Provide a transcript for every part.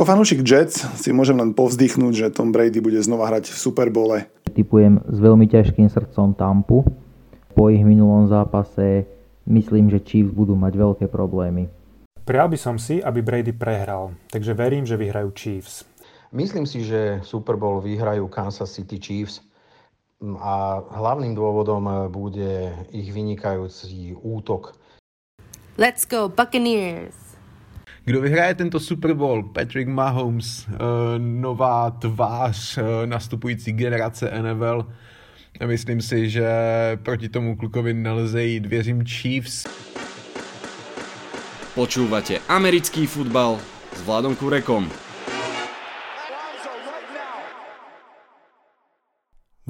Ako fanúšik Jets si môžem len povzdychnúť, že Tom Brady bude znova hrať v Super Bowle. Typujem s veľmi ťažkým srdcom Tampu. Po ich minulom zápase myslím, že Chiefs budú mať veľké problémy. Prial by som si, aby Brady prehral, takže verím, že vyhrajú Chiefs. Myslím si, že Super Bowl vyhrajú Kansas City Chiefs a hlavným dôvodom bude ich vynikajúci útok. Let's go Buccaneers! Kdo vyhraje tento Super Bowl? Patrick Mahomes, eh, nová tvář eh, nastupující generace NFL. Myslím si, že proti tomu klukovi nelze jít. Věřím Chiefs. Počúvate americký futbal s Vladom Kurekom.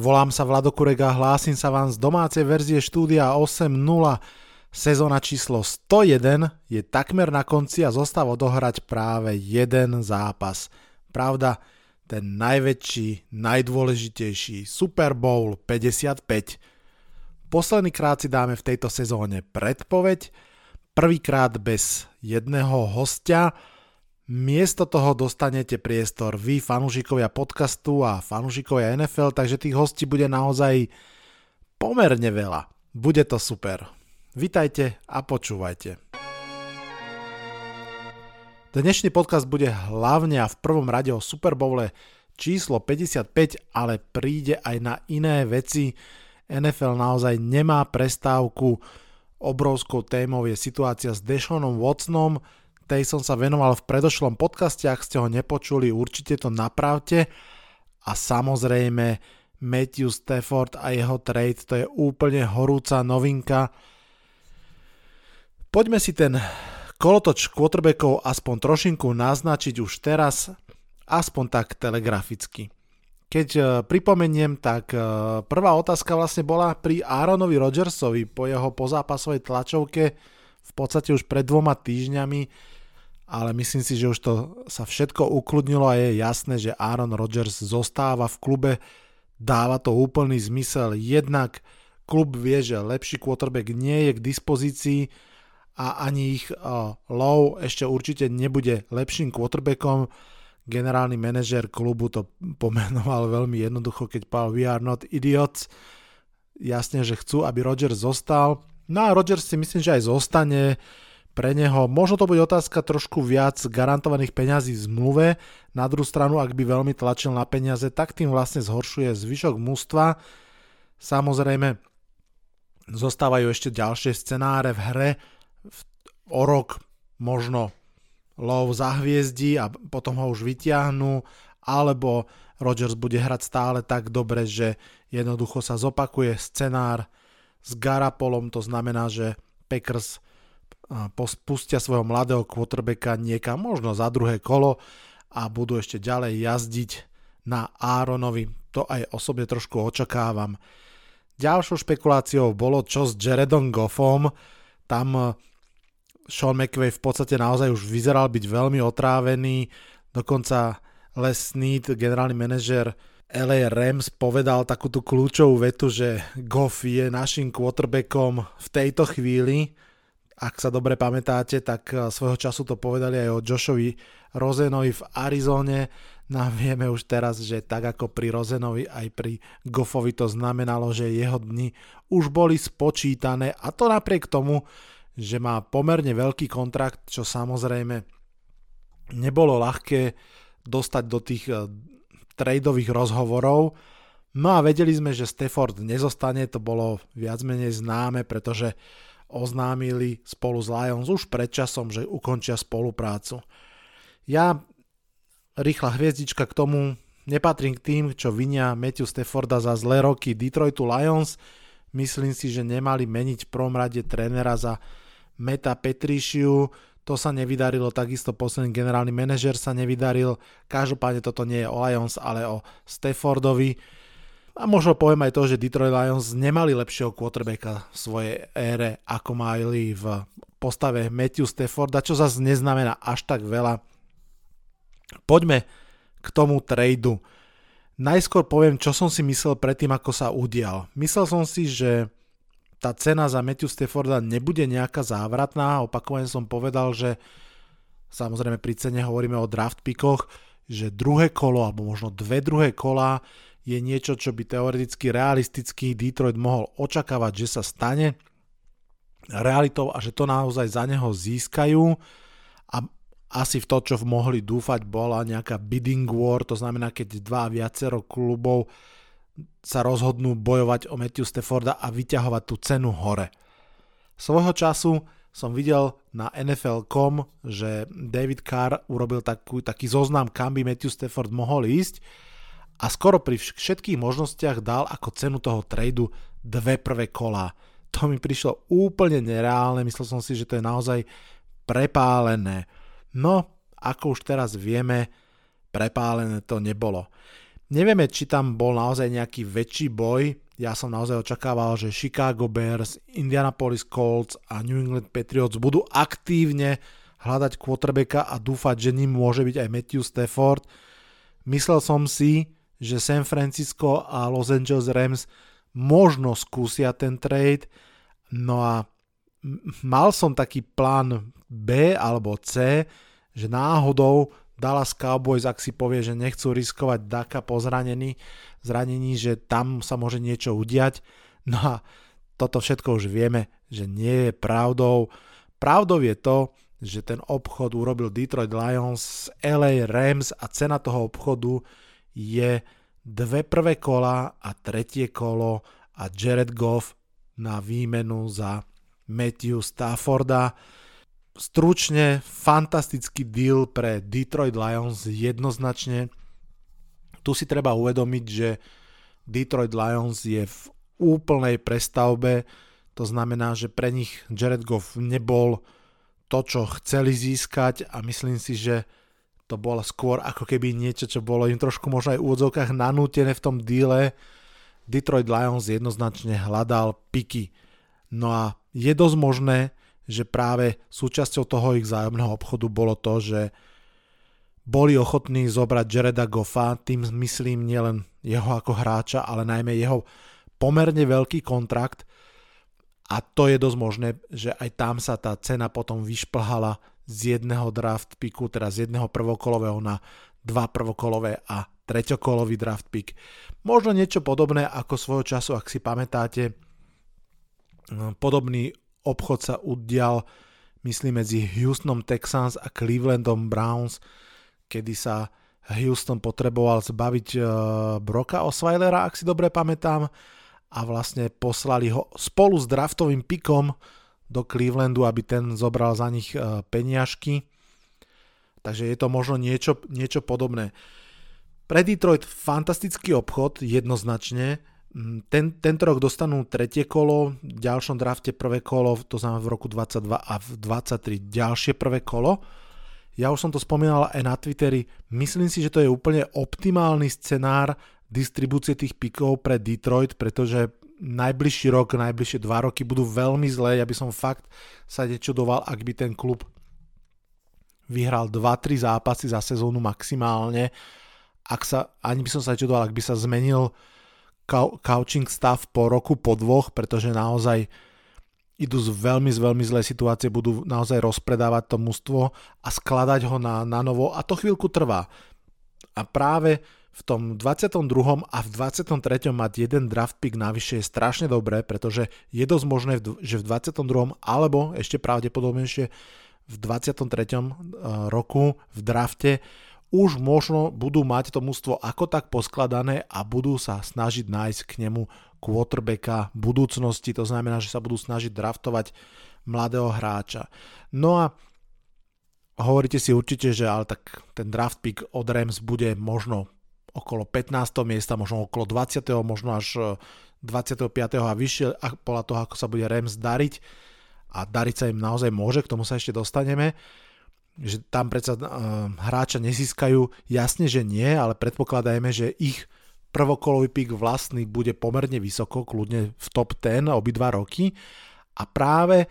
Volám sa Vlado Kurek a hlásim sa vám z domácej verzie štúdia 8.0 Sezóna číslo 101 je takmer na konci a zostáva odohrať práve jeden zápas. Pravda, ten najväčší, najdôležitejší Super Bowl 55. Posledný krát si dáme v tejto sezóne predpoveď, prvýkrát bez jedného hostia. Miesto toho dostanete priestor vy, fanúšikovia podcastu a fanúšikovia NFL, takže tých hostí bude naozaj pomerne veľa. Bude to super. Vitajte a počúvajte. Dnešný podcast bude hlavne a v prvom rade o Super Bowle číslo 55, ale príde aj na iné veci. NFL naozaj nemá prestávku. Obrovskou témou je situácia s Deshanom Watsonom. Tej som sa venoval v predošlom podcaste, ak ste ho nepočuli, určite to napravte. A samozrejme Matthew Stafford a jeho trade, to je úplne horúca novinka Poďme si ten kolotoč quarterbackov aspoň trošinku naznačiť už teraz, aspoň tak telegraficky. Keď e, pripomeniem, tak e, prvá otázka vlastne bola pri Aaronovi Rodgersovi po jeho pozápasovej tlačovke v podstate už pred dvoma týždňami, ale myslím si, že už to sa všetko ukludnilo a je jasné, že Aaron Rodgers zostáva v klube, dáva to úplný zmysel, jednak klub vie, že lepší quarterback nie je k dispozícii, a ani ich uh, low ešte určite nebude lepším quarterbackom. Generálny manažer klubu to pomenoval veľmi jednoducho, keď povedal we are not idiots. Jasne, že chcú, aby Rodgers zostal. No a Rodgers si myslím, že aj zostane pre neho. Možno to bude otázka trošku viac garantovaných peňazí v zmluve. Na druhú stranu, ak by veľmi tlačil na peniaze, tak tým vlastne zhoršuje zvyšok mústva. Samozrejme, zostávajú ešte ďalšie scenáre v hre, o rok možno lov zahviezdi a potom ho už vyťahnú, alebo Rodgers bude hrať stále tak dobre, že jednoducho sa zopakuje scenár s Garapolom, to znamená, že Packers pustia svojho mladého quarterbacka niekam možno za druhé kolo a budú ešte ďalej jazdiť na Aaronovi. To aj osobne trošku očakávam. Ďalšou špekuláciou bolo čo s Jaredom Goffom. Tam Sean McVay v podstate naozaj už vyzeral byť veľmi otrávený, dokonca Les Snead, generálny manažer LA Rams povedal takúto kľúčovú vetu, že Goff je našim quarterbackom v tejto chvíli. Ak sa dobre pamätáte, tak eh, svojho času to povedali aj o Joshovi Rozenovi v Arizone. No vieme už teraz, že tak ako pri Rozenovi, aj pri Goffovi to znamenalo, že jeho dni už boli spočítané a to napriek tomu, že má pomerne veľký kontrakt, čo samozrejme nebolo ľahké dostať do tých eh, tradeových rozhovorov. No a vedeli sme, že Stafford nezostane, to bolo viac menej známe, pretože oznámili spolu s Lions už predčasom, že ukončia spoluprácu. Ja, rýchla hviezdička k tomu, nepatrím k tým, čo vinia Matthew Stafforda za zlé roky Detroitu Lions. Myslím si, že nemali meniť v prvom rade trénera za Meta Petrišiu, to sa nevydarilo, takisto posledný generálny manažer sa nevydaril, každopádne toto nie je o Lions, ale o Staffordovi. A možno poviem aj to, že Detroit Lions nemali lepšieho quarterbacka v svojej ére, ako mali v postave Matthew Stafforda, čo zase neznamená až tak veľa. Poďme k tomu tradu. Najskôr poviem, čo som si myslel predtým, ako sa udial. Myslel som si, že tá cena za Matthew Stafforda nebude nejaká závratná. Opakovane som povedal, že samozrejme pri cene hovoríme o draft pickoch, že druhé kolo alebo možno dve druhé kola je niečo, čo by teoreticky realisticky Detroit mohol očakávať, že sa stane realitou a že to naozaj za neho získajú a asi v to, čo mohli dúfať, bola nejaká bidding war, to znamená, keď dva viacero klubov sa rozhodnú bojovať o Matthew Stafforda a vyťahovať tú cenu hore. Svojho času som videl na NFL.com, že David Carr urobil takú, taký zoznam, kam by Matthew Stafford mohol ísť a skoro pri všetkých možnostiach dal ako cenu toho tradu dve prvé kolá. To mi prišlo úplne nereálne, myslel som si, že to je naozaj prepálené. No, ako už teraz vieme, prepálené to nebolo. Nevieme, či tam bol naozaj nejaký väčší boj. Ja som naozaj očakával, že Chicago Bears, Indianapolis Colts a New England Patriots budú aktívne hľadať quarterbacka a dúfať, že ním môže byť aj Matthew Stafford. Myslel som si, že San Francisco a Los Angeles Rams možno skúsia ten trade, no a mal som taký plán B alebo C, že náhodou Dallas Cowboys, ak si povie, že nechcú riskovať Daka po zranení, zranení, že tam sa môže niečo udiať. No a toto všetko už vieme, že nie je pravdou. Pravdou je to, že ten obchod urobil Detroit Lions z LA Rams a cena toho obchodu je dve prvé kola a tretie kolo a Jared Goff na výmenu za Matthew Stafforda stručne fantastický deal pre Detroit Lions jednoznačne. Tu si treba uvedomiť, že Detroit Lions je v úplnej prestavbe, to znamená, že pre nich Jared Goff nebol to, čo chceli získať a myslím si, že to bolo skôr ako keby niečo, čo bolo im trošku možno aj v úvodzovkách nanútené v tom díle. Detroit Lions jednoznačne hľadal piky. No a je dosť možné, že práve súčasťou toho ich zájomného obchodu bolo to, že boli ochotní zobrať Jareda Goffa, tým myslím nielen jeho ako hráča, ale najmä jeho pomerne veľký kontrakt a to je dosť možné, že aj tam sa tá cena potom vyšplhala z jedného draft picku, teda z jedného prvokolového na dva prvokolové a treťokolový draft pick. Možno niečo podobné ako svojho času, ak si pamätáte, podobný obchod sa udial, myslím, medzi Houstonom Texans a Clevelandom Browns, kedy sa Houston potreboval zbaviť uh, Broka Osweilera, ak si dobre pamätám, a vlastne poslali ho spolu s draftovým pikom do Clevelandu, aby ten zobral za nich uh, peniažky. Takže je to možno niečo, niečo podobné. Pre Detroit fantastický obchod, jednoznačne. Mm, ten, tento rok dostanú tretie kolo, v ďalšom drafte prvé kolo, to znamená v roku 22 a v 23 ďalšie prvé kolo. Ja už som to spomínal aj na Twitteri, myslím si, že to je úplne optimálny scenár distribúcie tých pikov pre Detroit, pretože najbližší rok, najbližšie dva roky budú veľmi zlé. Ja by som fakt sa nečudoval, ak by ten klub vyhral 2-3 zápasy za sezónu maximálne. Ak sa, ani by som sa nečudoval, ak by sa zmenil coaching stav po roku, po dvoch, pretože naozaj idú z veľmi, z veľmi zlé situácie, budú naozaj rozpredávať to mužstvo a skladať ho na, na novo a to chvíľku trvá. A práve v tom 22. a v 23. mať jeden draft pick navyše je strašne dobré, pretože je dosť možné, že v 22. alebo ešte pravdepodobnejšie v 23. Eh, roku v drafte už možno budú mať to mústvo ako tak poskladané a budú sa snažiť nájsť k nemu quarterbacka budúcnosti, to znamená, že sa budú snažiť draftovať mladého hráča. No a hovoríte si určite, že ale tak ten draft pick od Rams bude možno okolo 15. miesta, možno okolo 20. možno až 25. E, a vyššie podľa toho, ako sa bude Rams dariť a dariť sa im naozaj môže, k tomu sa ešte dostaneme že tam predsa uh, hráča nezískajú, jasne, že nie, ale predpokladajme, že ich prvokolový pík vlastný bude pomerne vysoko, kľudne v top 10 obidva roky a práve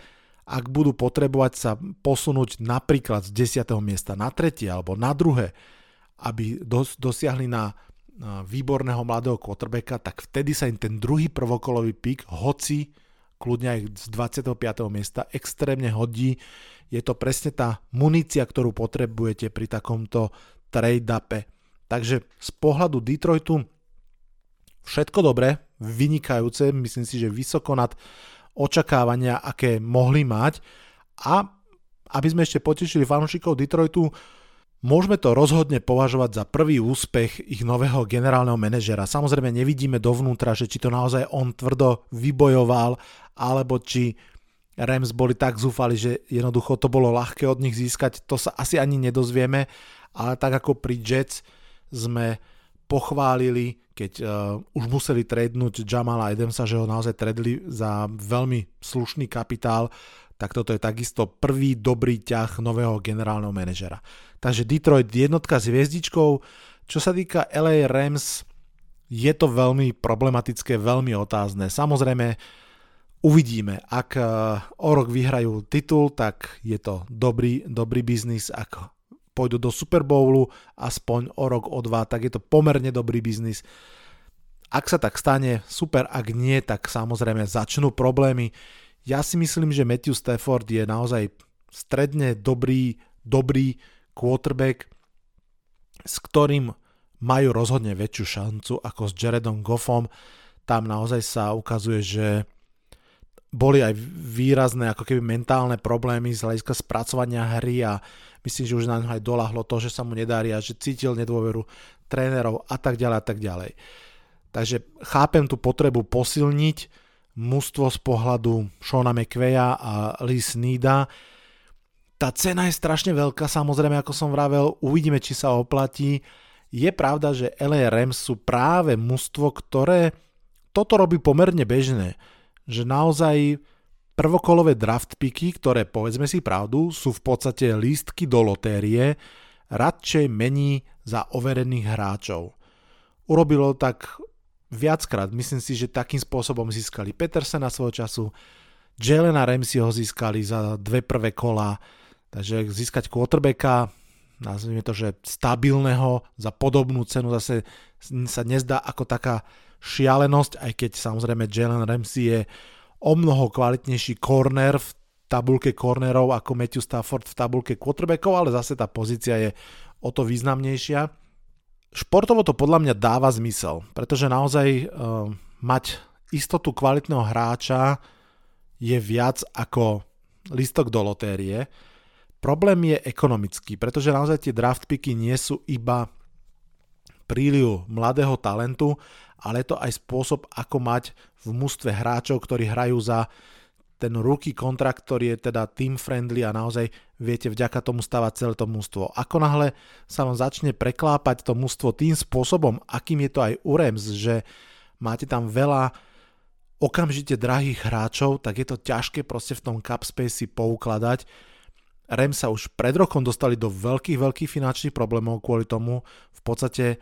ak budú potrebovať sa posunúť napríklad z 10. miesta na tretie alebo na druhé, aby dos- dosiahli na výborného mladého quarterbacka, tak vtedy sa im ten druhý prvokolový pík, hoci kľudne aj z 25. miesta, extrémne hodí. Je to presne tá munícia, ktorú potrebujete pri takomto trade-upe. Takže z pohľadu Detroitu všetko dobré, vynikajúce, myslím si, že vysoko nad očakávania, aké mohli mať. A aby sme ešte potešili fanúšikov Detroitu, môžeme to rozhodne považovať za prvý úspech ich nového generálneho manažera. Samozrejme nevidíme dovnútra, že či to naozaj on tvrdo vybojoval, alebo či Rams boli tak zúfali, že jednoducho to bolo ľahké od nich získať. To sa asi ani nedozvieme, ale tak ako pri Jets sme pochválili, keď uh, už museli tradnúť Jamala Adamsa, že ho naozaj tradli za veľmi slušný kapitál, tak toto je takisto prvý dobrý ťah nového generálneho manažera. Takže Detroit jednotka s hviezdičkou. Čo sa týka LA Rams, je to veľmi problematické, veľmi otázne. Samozrejme, uvidíme. Ak uh, o rok vyhrajú titul, tak je to dobrý, dobrý biznis. Ak pôjdu do Super Bowlu aspoň o rok, o dva, tak je to pomerne dobrý biznis. Ak sa tak stane, super, ak nie, tak samozrejme začnú problémy. Ja si myslím, že Matthew Stafford je naozaj stredne dobrý, dobrý quarterback, s ktorým majú rozhodne väčšiu šancu ako s Jaredom Goffom. Tam naozaj sa ukazuje, že boli aj výrazné ako keby mentálne problémy z hľadiska spracovania hry a myslím, že už na ňo aj dolahlo to, že sa mu nedarí a že cítil nedôveru trénerov a tak ďalej a tak ďalej. Takže chápem tú potrebu posilniť mužstvo z pohľadu Shona McVeya a Lee Sneeda. Tá cena je strašne veľká, samozrejme, ako som vravel, uvidíme, či sa oplatí. Je pravda, že LA Rams sú práve mužstvo, ktoré toto robí pomerne bežné. Že naozaj prvokolové draft picky, ktoré povedzme si pravdu, sú v podstate lístky do lotérie, radšej mení za overených hráčov. Urobilo tak viackrát, myslím si, že takým spôsobom získali Petersena svojho času, Jelena Ramsey ho získali za dve prvé kola, takže získať quarterbacka, nazvime to, že stabilného za podobnú cenu zase sa nezdá ako taká šialenosť, aj keď samozrejme Jalen Ramsey je o mnoho kvalitnejší corner v tabulke cornerov ako Matthew Stafford v tabulke quarterbackov, ale zase tá pozícia je o to významnejšia. Športovo to podľa mňa dáva zmysel, pretože naozaj uh, mať istotu kvalitného hráča je viac ako listok do lotérie. Problém je ekonomický, pretože naozaj tie draft picky nie sú iba príliv mladého talentu, ale je to aj spôsob, ako mať v mústve hráčov, ktorí hrajú za ten rookie kontrakt, ktorý je teda team friendly a naozaj viete vďaka tomu stavať celé to mústvo. Ako náhle sa vám začne preklápať to mústvo tým spôsobom, akým je to aj u Rams, že máte tam veľa okamžite drahých hráčov, tak je to ťažké proste v tom cap space si poukladať. Rams sa už pred rokom dostali do veľkých, veľkých finančných problémov kvôli tomu. V podstate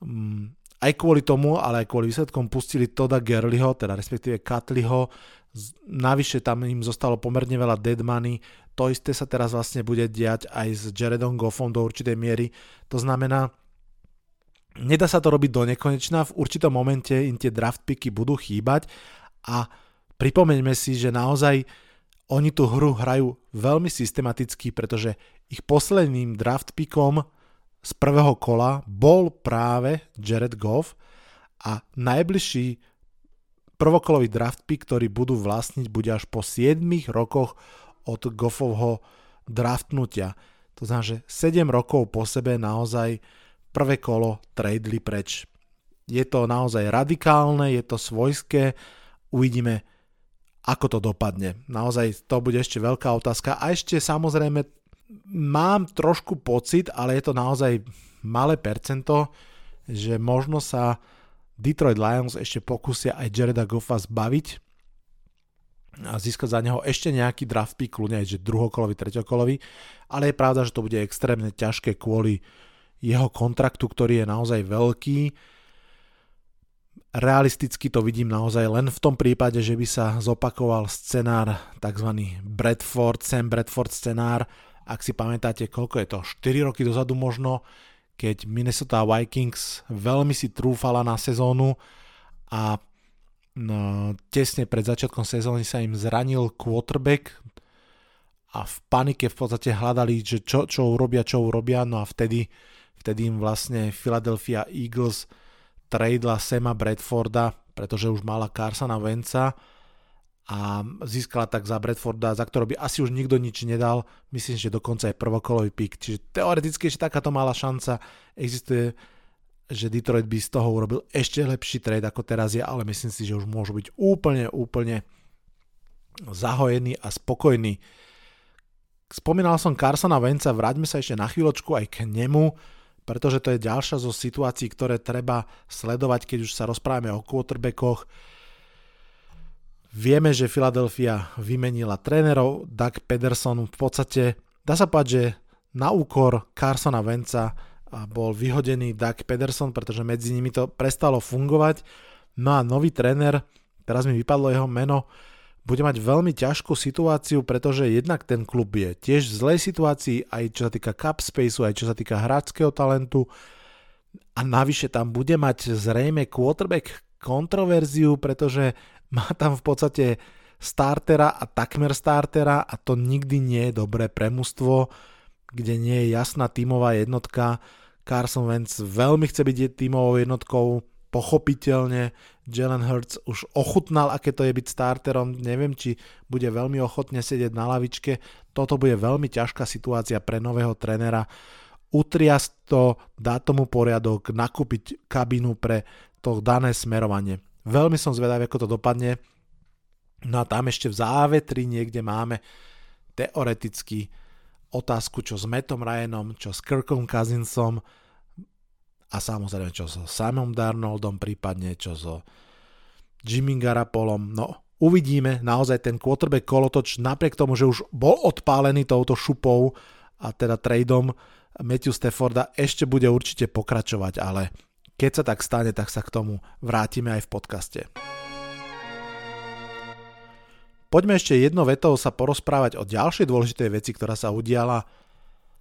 mm, aj kvôli tomu, ale aj kvôli výsledkom pustili Toda Gerliho, teda respektíve Katliho. Navyše tam im zostalo pomerne veľa dead money. To isté sa teraz vlastne bude diať aj s Jaredom Goffom do určitej miery. To znamená, nedá sa to robiť do nekonečna, v určitom momente im tie draft picky budú chýbať a pripomeňme si, že naozaj oni tú hru hrajú veľmi systematicky, pretože ich posledným draft pickom z prvého kola bol práve Jared Goff a najbližší prvokolový draft pick, ktorý budú vlastniť, bude až po 7 rokoch od Goffovho draftnutia. To znamená, že 7 rokov po sebe naozaj prvé kolo tradeli preč. Je to naozaj radikálne, je to svojské, uvidíme, ako to dopadne. Naozaj to bude ešte veľká otázka. A ešte samozrejme mám trošku pocit, ale je to naozaj malé percento, že možno sa Detroit Lions ešte pokusia aj Jareda Goffa zbaviť a získať za neho ešte nejaký draft pick, kľudne aj že druhokolový, treťokolový, ale je pravda, že to bude extrémne ťažké kvôli jeho kontraktu, ktorý je naozaj veľký. Realisticky to vidím naozaj len v tom prípade, že by sa zopakoval scenár, tzv. Bradford, Sam Bradford scenár, ak si pamätáte, koľko je to, 4 roky dozadu možno, keď Minnesota Vikings veľmi si trúfala na sezónu a No, tesne pred začiatkom sezóny sa im zranil quarterback a v panike v podstate hľadali, že čo, čo urobia, čo urobia, no a vtedy, vtedy im vlastne Philadelphia Eagles tradela Sema Bradforda, pretože už mala Carsona Venca a získala tak za Bradforda, za ktorého by asi už nikto nič nedal, myslím, že dokonca aj prvokolový pick, čiže teoreticky ešte takáto malá šanca existuje že Detroit by z toho urobil ešte lepší trade ako teraz je, ale myslím si, že už môžu byť úplne, úplne zahojený a spokojný. Spomínal som Carsona Venca, vráťme sa ešte na chvíľočku aj k nemu, pretože to je ďalšia zo situácií, ktoré treba sledovať, keď už sa rozprávame o quarterbackoch. Vieme, že Philadelphia vymenila trénerov, Doug Pederson v podstate, dá sa povedať, že na úkor Carsona Venca bol vyhodený Doug Pederson, pretože medzi nimi to prestalo fungovať. No a nový tréner, teraz mi vypadlo jeho meno, bude mať veľmi ťažkú situáciu, pretože jednak ten klub je tiež v zlej situácii, aj čo sa týka cap spaceu, aj čo sa týka hráčského talentu a navyše tam bude mať zrejme quarterback kontroverziu, pretože má tam v podstate startera a takmer startera a to nikdy nie je dobré pre mužstvo, kde nie je jasná tímová jednotka. Carson Wentz veľmi chce byť tímovou jednotkou, pochopiteľne. Jalen Hurts už ochutnal, aké to je byť starterom, neviem, či bude veľmi ochotne sedieť na lavičke, toto bude veľmi ťažká situácia pre nového trenera, utriasť to, dať tomu poriadok, nakúpiť kabínu pre to dané smerovanie. Veľmi som zvedavý, ako to dopadne. No a tam ešte v závetri niekde máme teoreticky otázku, čo s Metom Ryanom, čo s Kirkom Cousinsom a samozrejme čo so Samom Darnoldom, prípadne čo so Jimmy Garapolom. No, uvidíme, naozaj ten quarterback kolotoč, napriek tomu, že už bol odpálený touto šupou a teda tradeom Matthew Stafforda, ešte bude určite pokračovať, ale keď sa tak stane, tak sa k tomu vrátime aj v podcaste. Poďme ešte jedno vetou sa porozprávať o ďalšej dôležitej veci, ktorá sa udiala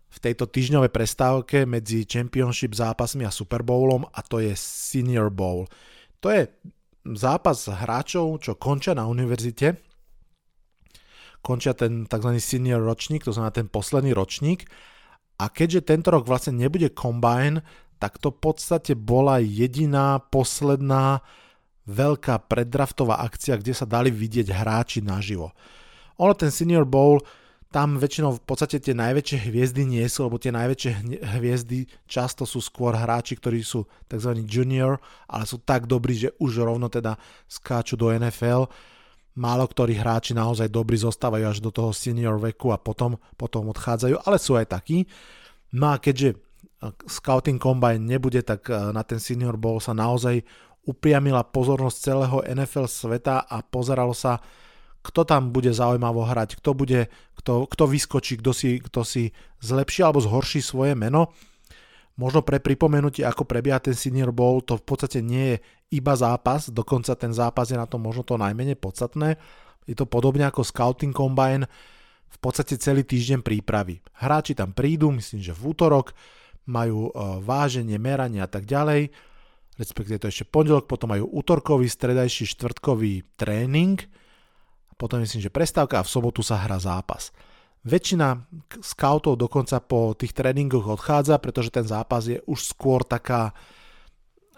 v tejto týždňovej prestávke medzi Championship zápasmi a Super Bowlom a to je Senior Bowl. To je zápas hráčov, čo končia na univerzite, končia ten tzv. senior ročník, to znamená ten posledný ročník a keďže tento rok vlastne nebude combine, tak to v podstate bola jediná posledná veľká preddraftová akcia, kde sa dali vidieť hráči naživo. Ono ten Senior Bowl, tam väčšinou v podstate tie najväčšie hviezdy nie sú, lebo tie najväčšie hviezdy často sú skôr hráči, ktorí sú tzv. junior, ale sú tak dobrí, že už rovno teda skáču do NFL. Málo ktorí hráči naozaj dobrí zostávajú až do toho senior veku a potom, potom odchádzajú, ale sú aj takí. No a keďže Scouting Combine nebude, tak eh, na ten Senior Bowl sa naozaj upriamila pozornosť celého NFL sveta a pozeralo sa, kto tam bude zaujímavo hrať, kto, bude, kto, kto vyskočí, kto si, kto si zlepší alebo zhorší svoje meno. Možno pre pripomenutie, ako prebieha ten Senior Bowl, to v podstate nie je iba zápas, dokonca ten zápas je na to možno to najmenej podstatné. Je to podobne ako Scouting Combine, v podstate celý týždeň prípravy. Hráči tam prídu, myslím, že v útorok, majú e, váženie, meranie a tak ďalej respektíve to ešte pondelok, potom majú útorkový, stredajší, štvrtkový tréning, potom myslím, že prestávka a v sobotu sa hrá zápas. Väčšina scoutov dokonca po tých tréningoch odchádza, pretože ten zápas je už skôr taká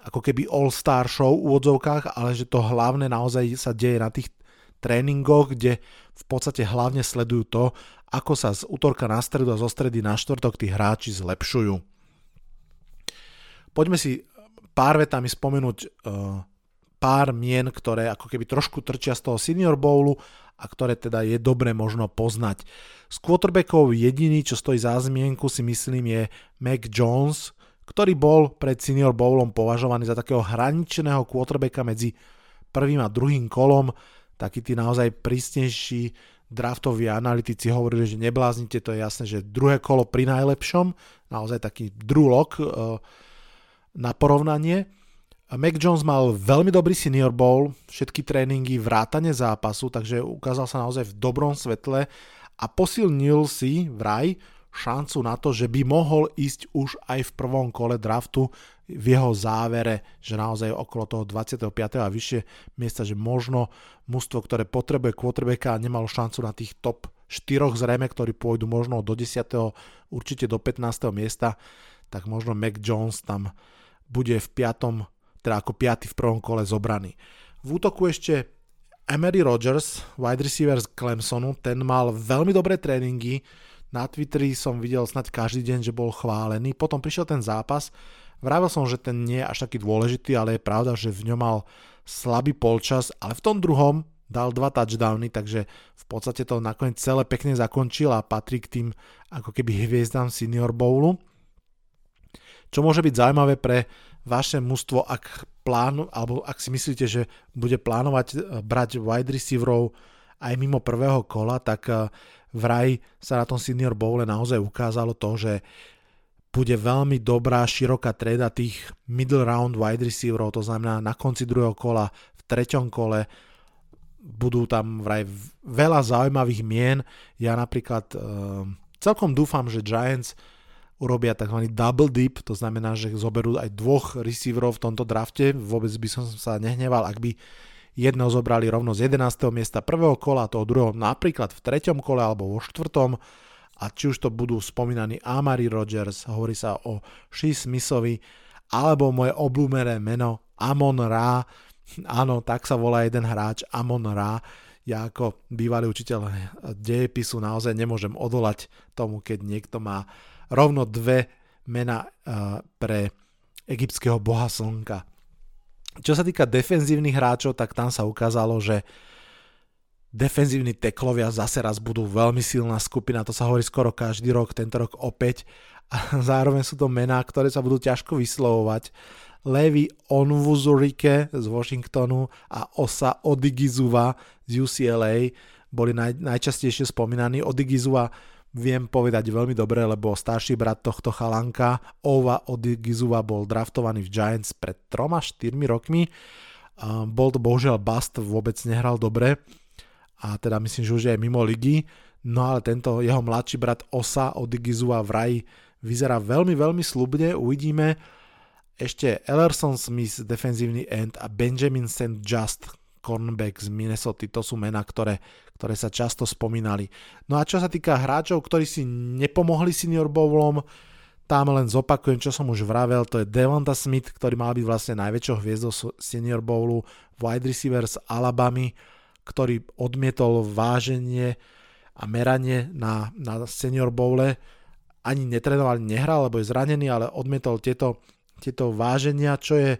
ako keby all-star show v úvodzovkách, ale že to hlavné naozaj sa deje na tých tréningoch, kde v podstate hlavne sledujú to, ako sa z útorka na stredu a zo stredy na štvrtok tí hráči zlepšujú. Poďme si pár vetami spomenúť uh, pár mien, ktoré ako keby trošku trčia z toho Senior Bowlu a ktoré teda je dobre možno poznať. Z quarterbackov jediný, čo stojí za zmienku, si myslím je Mac Jones, ktorý bol pred Senior Bowlom považovaný za takého hraničného quarterbacka medzi prvým a druhým kolom. Takí tí naozaj prísnejší draftoví analytici hovorili, že nebláznite, to je jasné, že druhé kolo pri najlepšom, naozaj taký Drew Lock, uh, na porovnanie. Mac Jones mal veľmi dobrý senior bowl, všetky tréningy, vrátane zápasu, takže ukázal sa naozaj v dobrom svetle a posilnil si vraj šancu na to, že by mohol ísť už aj v prvom kole draftu v jeho závere, že naozaj okolo toho 25. a vyššie miesta, že možno mužstvo, ktoré potrebuje quarterbacka nemalo šancu na tých top 4 zrejme, ktorí pôjdu možno do 10. určite do 15. miesta, tak možno Mac Jones tam bude v 5. teda ako 5. v prvom kole zobraný. V útoku ešte Emery Rogers, wide receiver z Clemsonu, ten mal veľmi dobré tréningy, na Twitteri som videl snať každý deň, že bol chválený. Potom prišiel ten zápas. Vravil som, že ten nie je až taký dôležitý, ale je pravda, že v ňom mal slabý polčas, ale v tom druhom dal dva touchdowny, takže v podstate to nakoniec celé pekne zakončil a patrí k tým ako keby hviezdám Senior Bowlu. Čo môže byť zaujímavé pre vaše mužstvo, ak plánu, alebo ak si myslíte, že bude plánovať eh, brať wide receiverov aj mimo prvého kola, tak eh, vraj sa na tom Senior Bowle naozaj ukázalo to, že bude veľmi dobrá, široká treda tých middle round wide receiverov, to znamená na konci druhého kola, v treťom kole budú tam vraj veľa zaujímavých mien. Ja napríklad uh, celkom dúfam, že Giants urobia tzv. double dip, to znamená, že zoberú aj dvoch receiverov v tomto drafte. Vôbec by som sa nehneval, ak by Jedného zobrali rovno z 11. miesta prvého kola, toho druhého napríklad v treťom kole alebo vo štvrtom. A či už to budú spomínaní Amari Rogers, hovorí sa o Shea Smithovi, alebo moje obľúbené meno Amon Ra. Áno, tak sa volá jeden hráč Amon Ra. Ja ako bývalý učiteľ dejepisu naozaj nemôžem odolať tomu, keď niekto má rovno dve mena uh, pre egyptského boha slnka. Čo sa týka defenzívnych hráčov, tak tam sa ukázalo, že defenzívni teklovia zase raz budú veľmi silná skupina, to sa hovorí skoro každý rok, tento rok opäť. A zároveň sú to mená, ktoré sa budú ťažko vyslovovať. Levi Onwuzurike z Washingtonu a Osa Odigizuva z UCLA boli naj, najčastejšie spomínaní. Odigizuva viem povedať veľmi dobre, lebo starší brat tohto chalanka, Ova Odigizuva, bol draftovaný v Giants pred 3-4 rokmi. Bol to bohužiaľ bust, vôbec nehral dobre a teda myslím, že už je mimo ligy. No ale tento jeho mladší brat Osa Odigizuva vraj vyzerá veľmi, veľmi slubne. Uvidíme ešte Ellerson Smith, defenzívny end a Benjamin St. Just, cornerback z Minnesota, to sú mená, ktoré, ktoré sa často spomínali. No a čo sa týka hráčov, ktorí si nepomohli Senior Bowlom, tam len zopakujem, čo som už vravel, to je Devonta Smith, ktorý mal byť vlastne najväčšou hviezdou Senior Bowlu, wide receiver z Alabamy, ktorý odmietol váženie a meranie na, na Senior Bowle, ani netrenoval, nehral, lebo je zranený, ale odmietol tieto, tieto váženia, čo je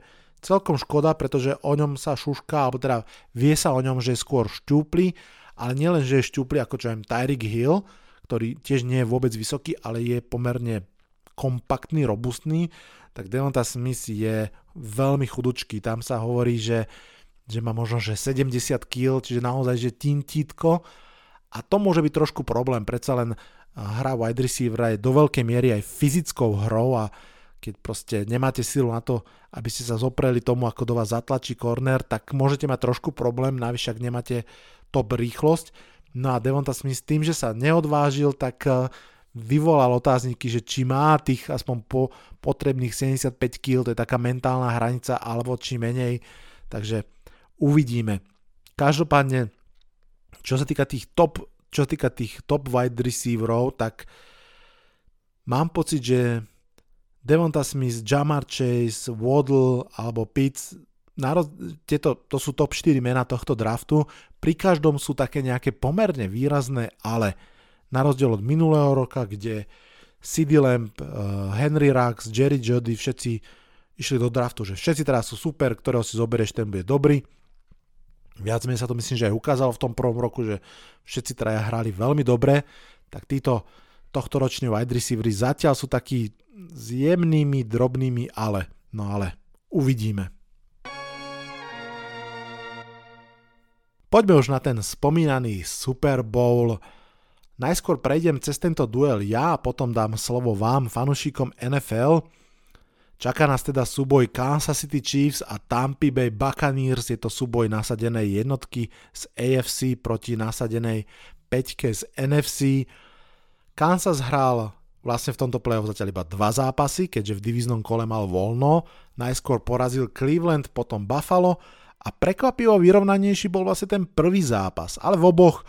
celkom škoda, pretože o ňom sa šuška, alebo teda vie sa o ňom, že je skôr šťúply, ale nielen, že je šťúply ako čo aj Tyreek Hill, ktorý tiež nie je vôbec vysoký, ale je pomerne kompaktný, robustný, tak Devonta Smith je veľmi chudučký. Tam sa hovorí, že, že má možno že 70 kg, čiže naozaj, že tintítko. A to môže byť trošku problém. Predsa len hra wide receiver je do veľkej miery aj fyzickou hrou a keď proste nemáte silu na to, aby ste sa zopreli tomu, ako do vás zatlačí corner, tak môžete mať trošku problém, navyše ak nemáte top rýchlosť. No a Devonta Smith tým, že sa neodvážil, tak eh, vyvolal otázniky, že či má tých aspoň po potrebných 75 kg, to je taká mentálna hranica, alebo či menej. Takže uvidíme. Každopádne, čo sa týka tých top, čo sa týka tých top wide receiverov, tak mám pocit, že Devonta Smith, Jamar Chase, Waddle alebo Pitts, roz... tieto, to sú top 4 mena tohto draftu. Pri každom sú také nejaké pomerne výrazné, ale na rozdiel od minulého roka, kde CD Lamp, uh, Henry Rux, Jerry Jody, všetci išli do draftu, že všetci teraz sú super, ktorého si zoberieš, ten bude dobrý. Viac menej sa to myslím, že aj ukázalo v tom prvom roku, že všetci traja hrali veľmi dobre, tak títo tohto roční wide receivery zatiaľ sú takí s jemnými, drobnými ale. No ale uvidíme. Poďme už na ten spomínaný Super Bowl. Najskôr prejdem cez tento duel ja a potom dám slovo vám, fanušikom NFL. Čaká nás teda súboj Kansas City Chiefs a Tampa Bay Buccaneers. Je to súboj nasadenej jednotky z AFC proti nasadenej peťke z NFC. Kansas hral vlastne v tomto playoff zatiaľ iba dva zápasy, keďže v divíznom kole mal voľno. Najskôr porazil Cleveland, potom Buffalo a prekvapivo vyrovnanejší bol vlastne ten prvý zápas. Ale v oboch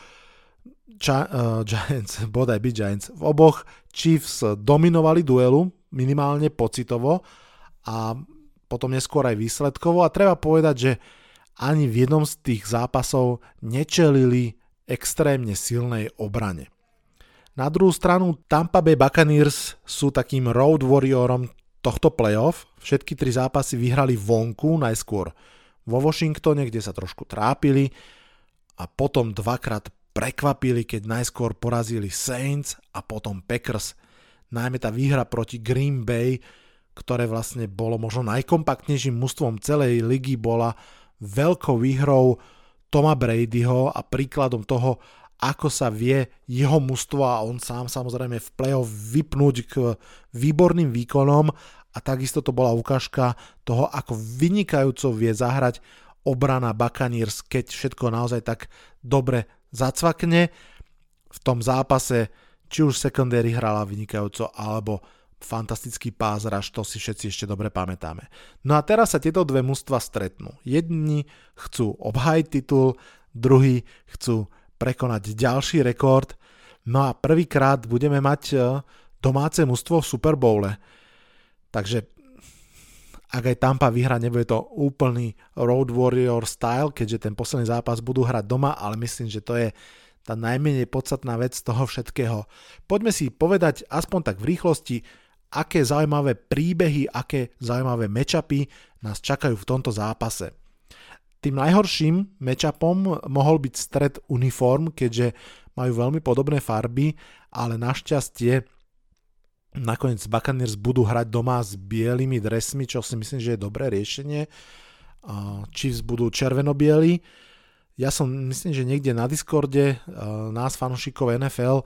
Gi- uh, Giants, bodaj by Giants, v oboch Chiefs dominovali duelu, minimálne pocitovo a potom neskôr aj výsledkovo a treba povedať, že ani v jednom z tých zápasov nečelili extrémne silnej obrane. Na druhú stranu Tampa Bay Buccaneers sú takým road warriorom tohto playoff. Všetky tri zápasy vyhrali vonku, najskôr vo Washingtone, kde sa trošku trápili a potom dvakrát prekvapili, keď najskôr porazili Saints a potom Packers. Najmä tá výhra proti Green Bay, ktoré vlastne bolo možno najkompaktnejším mužstvom celej ligy, bola veľkou výhrou Toma Bradyho a príkladom toho, ako sa vie jeho mužstvo a on sám samozrejme v play-off vypnúť k výborným výkonom a takisto to bola ukážka toho, ako vynikajúco vie zahrať obrana Buccaneers, keď všetko naozaj tak dobre zacvakne. V tom zápase či už secondary hrala vynikajúco, alebo fantastický pás raž, to si všetci ešte dobre pamätáme. No a teraz sa tieto dve mužstva stretnú. Jedni chcú obhajiť titul, druhí chcú prekonať ďalší rekord. No a prvýkrát budeme mať e, domáce mužstvo v Super Bowle. Takže ak aj Tampa vyhra, nebude to úplný Road Warrior style, keďže ten posledný zápas budú hrať doma, ale myslím, že to je tá najmenej podstatná vec z toho všetkého. Poďme si povedať aspoň tak v rýchlosti, aké zaujímavé príbehy, aké zaujímavé mečapy nás čakajú v tomto zápase. Tým najhorším matchupom mohol byť stred uniform, keďže majú veľmi podobné farby, ale našťastie nakoniec Buccaneers budú hrať doma s bielými dresmi, čo si myslím, že je dobré riešenie. Chiefs budú červeno-bieli. Ja som, myslím, že niekde na Discorde nás fanúšikov NFL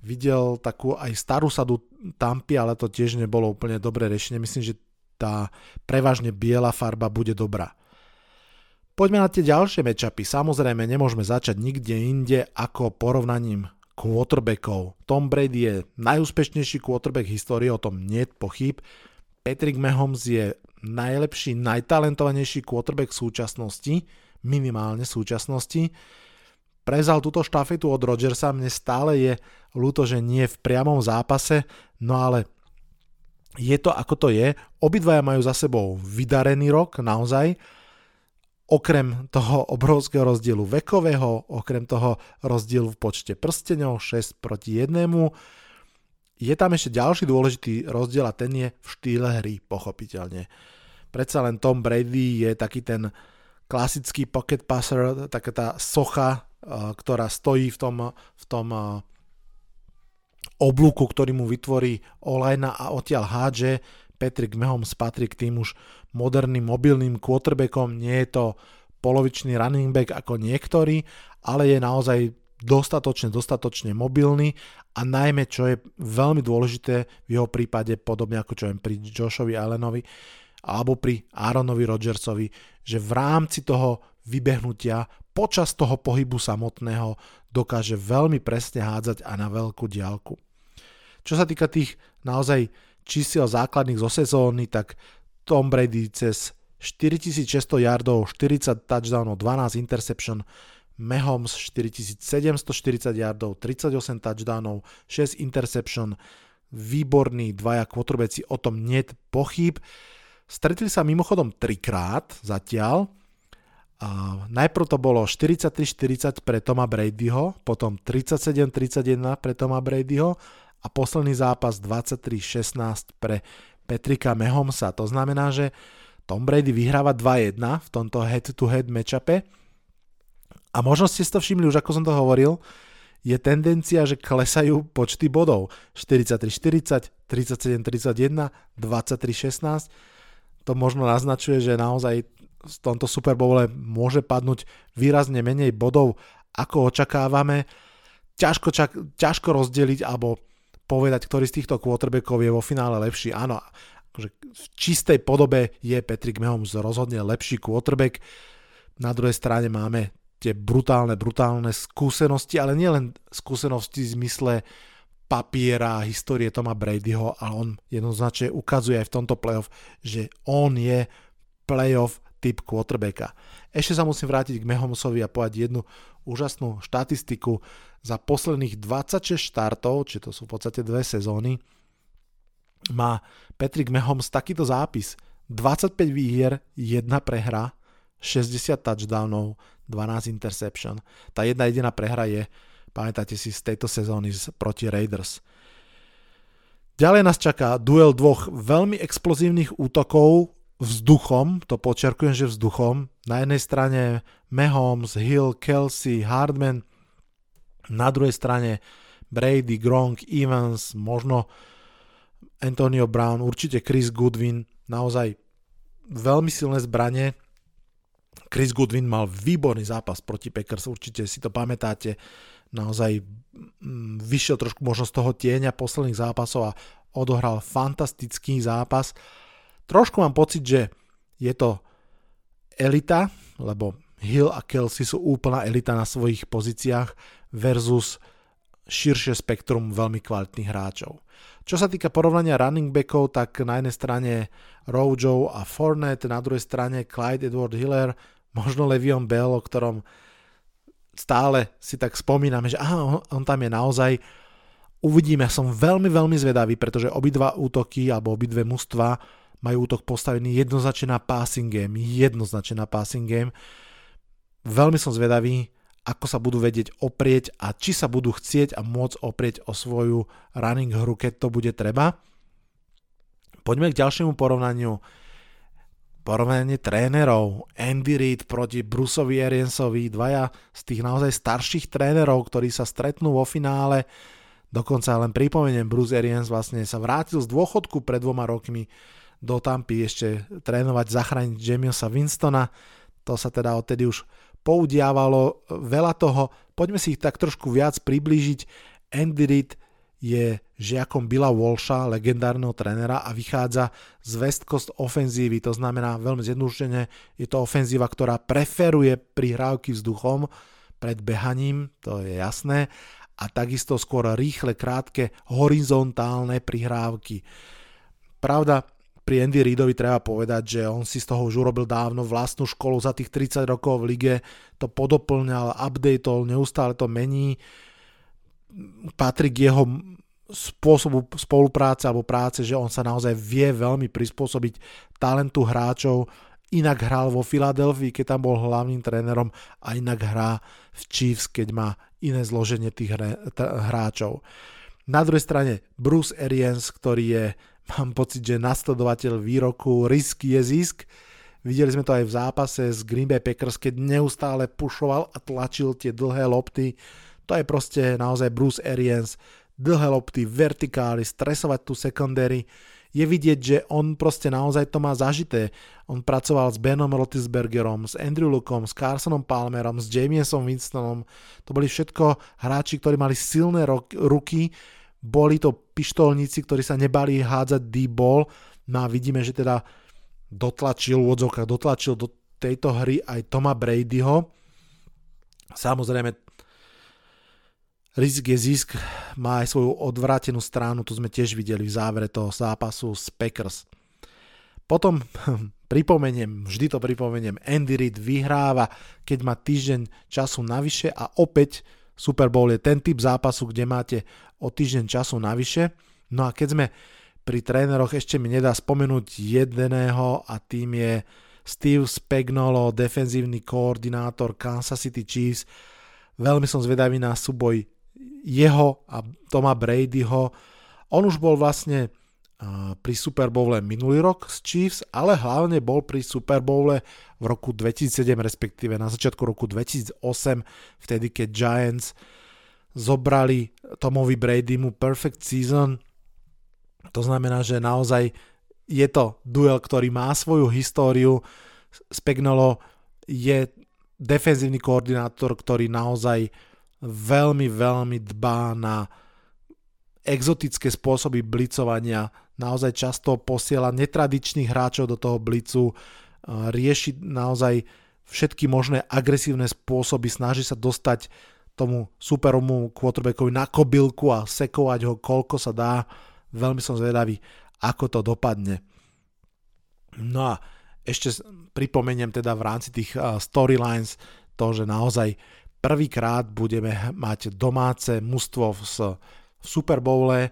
videl takú aj starú sadu Tampy, ale to tiež nebolo úplne dobré riešenie. Myslím, že tá prevažne biela farba bude dobrá. Poďme na tie ďalšie matchupy. Samozrejme, nemôžeme začať nikde inde ako porovnaním quarterbackov. Tom Brady je najúspešnejší quarterback histórie, o tom nie pochyb. Patrick Mahomes je najlepší, najtalentovanejší quarterback v súčasnosti, minimálne v súčasnosti. Prezal túto štafetu od Rodgersa, mne stále je ľúto, že nie v priamom zápase, no ale je to ako to je. Obidvaja majú za sebou vydarený rok, naozaj okrem toho obrovského rozdielu vekového, okrem toho rozdielu v počte prstenov 6 proti 1, je tam ešte ďalší dôležitý rozdiel a ten je v štýle hry, pochopiteľne. Predsa len Tom Brady je taký ten klasický pocket passer, taká tá socha, eh, ktorá stojí v tom, v tom eh, oblúku, ktorý mu vytvorí Olajna a odtiaľ hádže. Patrick Mahomes patrí k tým už moderným mobilným quarterbackom, nie je to polovičný running back ako niektorí, ale je naozaj dostatočne, dostatočne mobilný a najmä, čo je veľmi dôležité v jeho prípade, podobne ako čo viem pri Joshovi Allenovi alebo pri Aaronovi Rodgersovi, že v rámci toho vybehnutia počas toho pohybu samotného dokáže veľmi presne hádzať a na veľkú diálku. Čo sa týka tých naozaj čísiel základných zo sezóny, tak Tom Brady cez 4600 yardov, 40 touchdownov, 12 interception, Mahomes 4740 yardov, 38 touchdownov, 6 interception, výborný dvaja kvotrobeci, o tom net pochyb. Stretli sa mimochodom trikrát zatiaľ. A najprv to bolo 43-40 pre Toma Bradyho, potom 37-31 pre Toma Bradyho a posledný zápas 23-16 pre Petrika Mahomesa. To znamená, že Tom Brady vyhráva 2-1 v tomto head-to-head matchupe. A možno ste si to všimli, už ako som to hovoril, je tendencia, že klesajú počty bodov. 43-40, 37-31, 23-16. To možno naznačuje, že naozaj v tomto Super Bowle môže padnúť výrazne menej bodov, ako očakávame. Ťažko, ťažko rozdeliť alebo povedať, ktorý z týchto quarterbackov je vo finále lepší. Áno, akože v čistej podobe je Patrick Mahomes rozhodne lepší quarterback. Na druhej strane máme tie brutálne, brutálne skúsenosti, ale nielen skúsenosti v zmysle papiera, histórie Toma Bradyho, ale on jednoznačne ukazuje aj v tomto playoff, že on je playoff typ quarterbacka. Ešte sa musím vrátiť k Mahomesovi a povedať jednu úžasnú štatistiku. Za posledných 26 štartov, či to sú v podstate dve sezóny, má Patrick Mahomes takýto zápis. 25 výhier, 1 prehra, 60 touchdownov, 12 interception. Tá jedna jediná prehra je, pamätáte si, z tejto sezóny proti Raiders. Ďalej nás čaká duel dvoch veľmi explozívnych útokov vzduchom, to počerkujem, že vzduchom. Na jednej strane Mahomes, Hill, Kelsey, Hardman, na druhej strane Brady, Gronk, Evans, možno Antonio Brown, určite Chris Goodwin, naozaj veľmi silné zbranie. Chris Goodwin mal výborný zápas proti Packers, určite si to pamätáte, naozaj mm, vyšiel trošku možno z toho tieňa posledných zápasov a odohral fantastický zápas. Trošku mám pocit, že je to elita, lebo Hill a Kelsey sú úplná elita na svojich pozíciách versus širšie spektrum veľmi kvalitných hráčov. Čo sa týka porovnania running backov, tak na jednej strane Rojo a Fournette, na druhej strane Clyde Edward Hiller, možno Levion Bell, o ktorom stále si tak spomíname, že aha, on tam je naozaj. Uvidíme, som veľmi, veľmi zvedavý, pretože obidva útoky alebo obidve mužstva majú útok postavený jednoznačne na passing game, jednoznačne na passing game. Veľmi som zvedavý, ako sa budú vedieť oprieť a či sa budú chcieť a môcť oprieť o svoju running hru, keď to bude treba. Poďme k ďalšiemu porovnaniu. Porovnanie trénerov. Andy Reid proti Bruceovi Ariansovi, dvaja z tých naozaj starších trénerov, ktorí sa stretnú vo finále. Dokonca len pripomeniem, Bruce Arians vlastne sa vrátil z dôchodku pred dvoma rokmi do Tampy ešte trénovať, zachrániť Jamiosa Winstona. To sa teda odtedy už poudiavalo veľa toho. Poďme si ich tak trošku viac priblížiť. Andy Reid je žiakom Billa Walsha, legendárneho trénera a vychádza z West Coast ofenzívy, to znamená veľmi zjednodušene, je to ofenzíva, ktorá preferuje prihrávky vzduchom pred behaním, to je jasné, a takisto skôr rýchle, krátke, horizontálne prihrávky. Pravda, pri Andy Reidovi treba povedať, že on si z toho už urobil dávno vlastnú školu za tých 30 rokov v lige, to podoplňal, updateol, neustále to mení. Patrí k jeho spôsobu spolupráce alebo práce, že on sa naozaj vie veľmi prispôsobiť talentu hráčov. Inak hral vo Filadelfii, keď tam bol hlavným trénerom a inak hrá v Chiefs, keď má iné zloženie tých hráčov. Na druhej strane Bruce Arians, ktorý je mám pocit, že nasledovateľ výroku risk je zisk. Videli sme to aj v zápase s Green Bay Packers, keď neustále pušoval a tlačil tie dlhé lopty. To je proste naozaj Bruce Arians. Dlhé lopty, vertikály, stresovať tú secondary. Je vidieť, že on proste naozaj to má zažité. On pracoval s Benom Rotisbergerom, s Andrew Lukom, s Carsonom Palmerom, s Jamiesom Winstonom. To boli všetko hráči, ktorí mali silné ruky, boli to pištolníci, ktorí sa nebali hádzať D-ball. No a vidíme, že teda dotlačil v odzokách, dotlačil do tejto hry aj Toma Bradyho. Samozrejme, rizik je zisk, má aj svoju odvrátenú stranu, tu sme tiež videli v závere toho zápasu s Packers. Potom pripomeniem, vždy to pripomeniem, Andy Reid vyhráva, keď má týždeň času navyše a opäť Super Bowl je ten typ zápasu, kde máte o týždeň času navyše. No a keď sme pri tréneroch, ešte mi nedá spomenúť jedného a tým je Steve Spagnolo, defenzívny koordinátor Kansas City Chiefs. Veľmi som zvedavý na súboj jeho a Toma Bradyho. On už bol vlastne pri Super Bowle minulý rok z Chiefs, ale hlavne bol pri Super Bowle v roku 2007, respektíve na začiatku roku 2008, vtedy keď Giants zobrali Tomovi Bradymu perfect season. To znamená, že naozaj je to duel, ktorý má svoju históriu. Spegnolo je defenzívny koordinátor, ktorý naozaj veľmi, veľmi dbá na exotické spôsoby blicovania, naozaj často posiela netradičných hráčov do toho blicu, rieši naozaj všetky možné agresívne spôsoby, snaží sa dostať tomu superomu quarterbackovi na kobylku a sekovať ho koľko sa dá. Veľmi som zvedavý, ako to dopadne. No a ešte pripomeniem teda v rámci tých storylines to, že naozaj prvýkrát budeme mať domáce mužstvo v, v Super Bowle.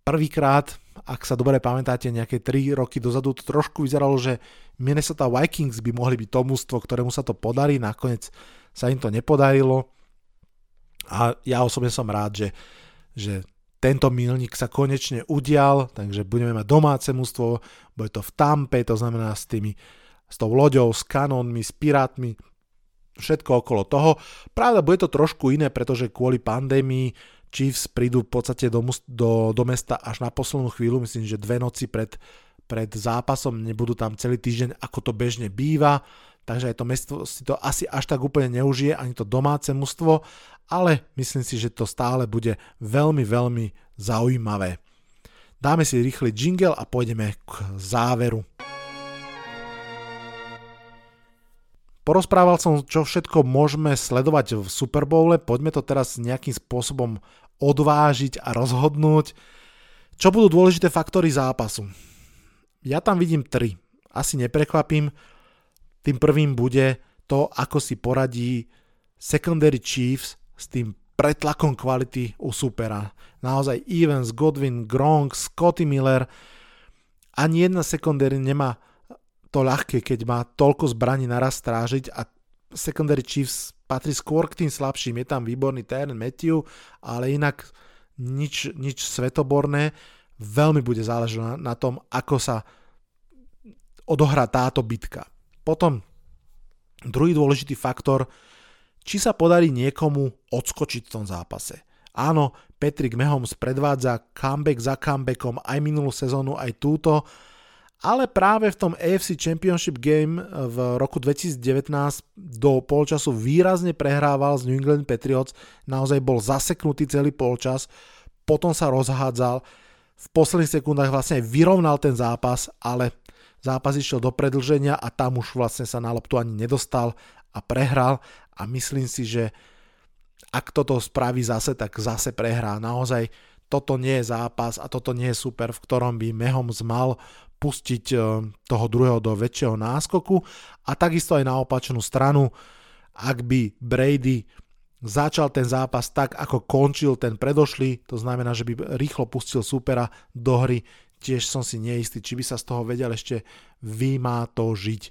Prvýkrát, ak sa dobre pamätáte, nejaké 3 roky dozadu to trošku vyzeralo, že Minnesota Vikings by mohli byť to mužstvo, ktorému sa to podarí. Nakoniec sa im to nepodarilo. A ja osobne som rád, že, že tento milník sa konečne udial, takže budeme mať domáce mužstvo, bude to v Tampe, to znamená s tými s tou loďou, s kanónmi, s pirátmi, všetko okolo toho. Pravda, bude to trošku iné, pretože kvôli pandémii Chiefs prídu v podstate do, do, do mesta až na poslednú chvíľu, myslím, že dve noci pred, pred zápasom, nebudú tam celý týždeň, ako to bežne býva, takže aj to mesto si to asi až tak úplne neužije, ani to domáce mužstvo, ale myslím si, že to stále bude veľmi, veľmi zaujímavé. Dáme si rýchly jingle a pôjdeme k záveru. Porozprával som, čo všetko môžeme sledovať v Super Bowle, poďme to teraz nejakým spôsobom odvážiť a rozhodnúť. Čo budú dôležité faktory zápasu? Ja tam vidím tri. Asi neprekvapím. Tým prvým bude to, ako si poradí secondary Chiefs s tým pretlakom kvality u supera. Naozaj Evans, Godwin, Gronk, Scotty Miller. Ani jedna secondary nemá to ľahké, keď má toľko zbraní naraz strážiť a secondary Chiefs patrí skôr k tým slabším. Je tam výborný Tyron Matthew, ale inak nič, nič svetoborné. Veľmi bude záležať na, na tom, ako sa odohrá táto bitka. Potom druhý dôležitý faktor, či sa podarí niekomu odskočiť v tom zápase. Áno, Patrick Mahomes predvádza comeback za comebackom aj minulú sezónu, aj túto, ale práve v tom AFC Championship Game v roku 2019 do polčasu výrazne prehrával z New England Patriots, naozaj bol zaseknutý celý polčas, potom sa rozhádzal, v posledných sekundách vlastne vyrovnal ten zápas, ale zápas išiel do predlženia a tam už vlastne sa na loptu ani nedostal a prehral. A myslím si, že ak toto spraví zase, tak zase prehrá. Naozaj toto nie je zápas a toto nie je super, v ktorom by Mahomes mal pustiť e, toho druhého do väčšieho náskoku a takisto aj na opačnú stranu, ak by Brady začal ten zápas tak, ako končil ten predošlý, to znamená, že by rýchlo pustil supera do hry, tiež som si neistý, či by sa z toho vedel ešte žiť.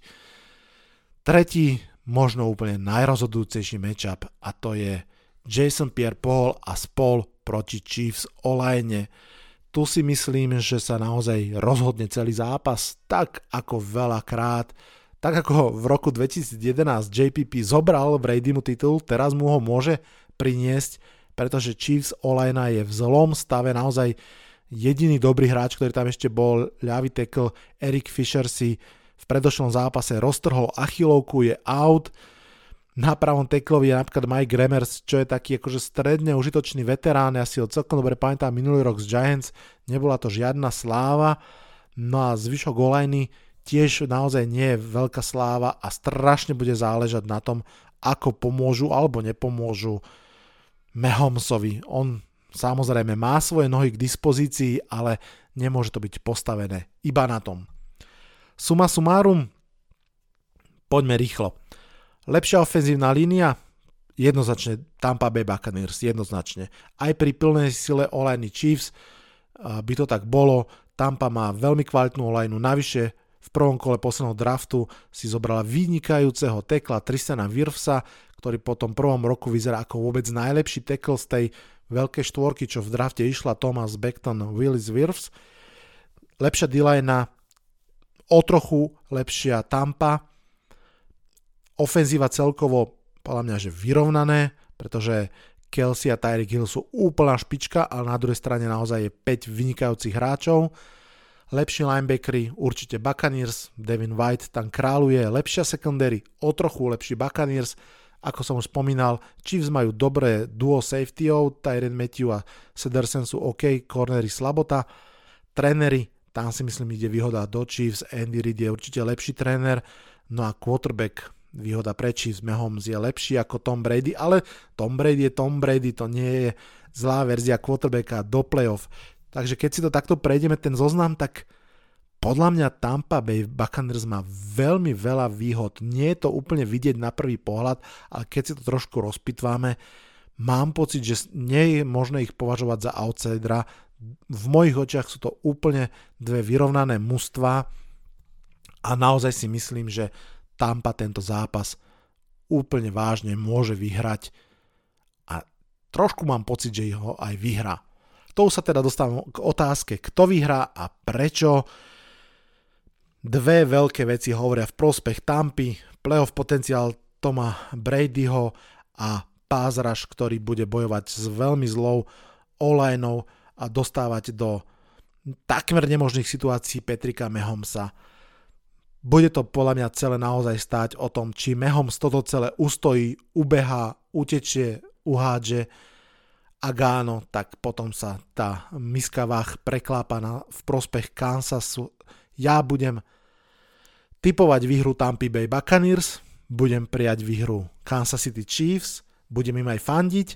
Tretí, možno úplne najrozhodujúcejší matchup a to je Jason Pierre-Paul a spol proti Chiefs Olajne tu si myslím, že sa naozaj rozhodne celý zápas tak ako veľakrát. Tak ako v roku 2011 JPP zobral Bradymu titul, teraz mu ho môže priniesť, pretože Chiefs Olajna je v zlom stave naozaj jediný dobrý hráč, ktorý tam ešte bol, ľavý tackle Eric Fisher si v predošlom zápase roztrhol achilovku, je out, na pravom teklovi je napríklad Mike Gremers, čo je taký akože stredne užitočný veterán, ja si ho celkom dobre pamätám minulý rok z Giants, nebola to žiadna sláva, no a zvyšok Olajny tiež naozaj nie je veľká sláva a strašne bude záležať na tom, ako pomôžu alebo nepomôžu Mahomsovi. On samozrejme má svoje nohy k dispozícii, ale nemôže to byť postavené iba na tom. Suma sumárum, poďme rýchlo. Lepšia ofenzívna línia? Jednoznačne Tampa Bay Buccaneers, jednoznačne. Aj pri plnej sile Olajny Chiefs by to tak bolo. Tampa má veľmi kvalitnú olajnu, navyše v prvom kole posledného draftu si zobrala vynikajúceho tekla Tristana Wirfsa, ktorý po tom prvom roku vyzerá ako vôbec najlepší tekl z tej veľkej štvorky, čo v drafte išla Thomas Beckton Willis Wirfs. Lepšia d o trochu lepšia Tampa, Ofenzíva celkovo podľa mňa, že vyrovnané, pretože Kelsey a Tyreek Hill sú úplná špička, ale na druhej strane naozaj je 5 vynikajúcich hráčov. Lepší linebackery, určite Buccaneers, Devin White tam kráľuje, lepšia secondary, o trochu lepší Buccaneers, ako som už spomínal, Chiefs majú dobré duo safetyov, Tyron Matthew a Sedersen sú OK, cornery slabota, tréneri, tam si myslím ide výhoda do Chiefs, Andy Reid je určite lepší tréner, no a quarterback výhoda pre Chiefs, Mahomes je lepší ako Tom Brady, ale Tom Brady je Tom Brady, to nie je zlá verzia quarterbacka do playoff. Takže keď si to takto prejdeme, ten zoznam, tak podľa mňa Tampa Bay Buccaneers má veľmi veľa výhod. Nie je to úplne vidieť na prvý pohľad, ale keď si to trošku rozpitváme, mám pocit, že nie je možné ich považovať za outsidera. V mojich očiach sú to úplne dve vyrovnané mužstva a naozaj si myslím, že Tampa tento zápas úplne vážne môže vyhrať a trošku mám pocit, že ho aj vyhrá. To sa teda dostávam k otázke, kto vyhrá a prečo. Dve veľké veci hovoria v prospech Tampy, playoff potenciál Toma Bradyho a pázraž, ktorý bude bojovať s veľmi zlou olajnou a dostávať do takmer nemožných situácií Petrika Mehomsa. Bude to podľa mňa celé naozaj stáť o tom, či Mehoms toto celé ustojí, ubehá, utečie, uhádže. Ak áno, tak potom sa tá miska váh preklápa na, v prospech Kansasu ja budem typovať výhru Tampa Bay Buccaneers, budem prijať výhru Kansas City Chiefs, budem im aj fandiť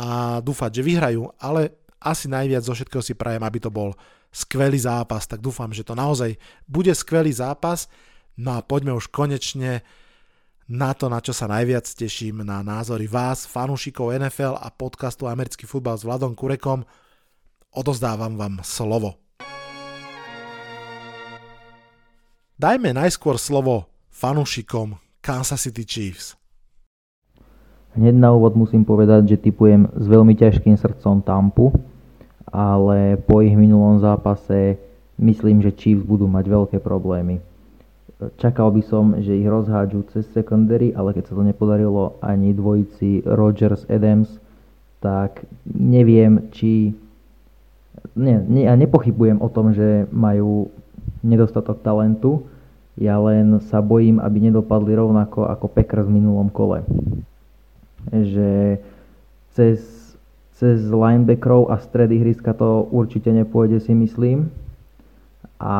a dúfať, že vyhrajú, ale asi najviac zo všetkého si prajem, aby to bol skvelý zápas, tak dúfam, že to naozaj bude skvelý zápas. No a poďme už konečne na to, na čo sa najviac teším, na názory vás, fanúšikov NFL a podcastu Americký futbal s Vladom Kurekom. Odozdávam vám slovo. Dajme najskôr slovo fanúšikom Kansas City Chiefs. Hneď na úvod musím povedať, že typujem s veľmi ťažkým srdcom Tampu, ale po ich minulom zápase myslím, že Chiefs budú mať veľké problémy. Čakal by som, že ich rozhádžu cez secondary, ale keď sa to nepodarilo ani dvojici Rogers-Adams, tak neviem, či... Nie, nie, ja nepochybujem o tom, že majú nedostatok talentu, ja len sa bojím, aby nedopadli rovnako ako Packers v minulom kole. Že cez, cez linebackerov a stredy hryska to určite nepôjde si myslím. A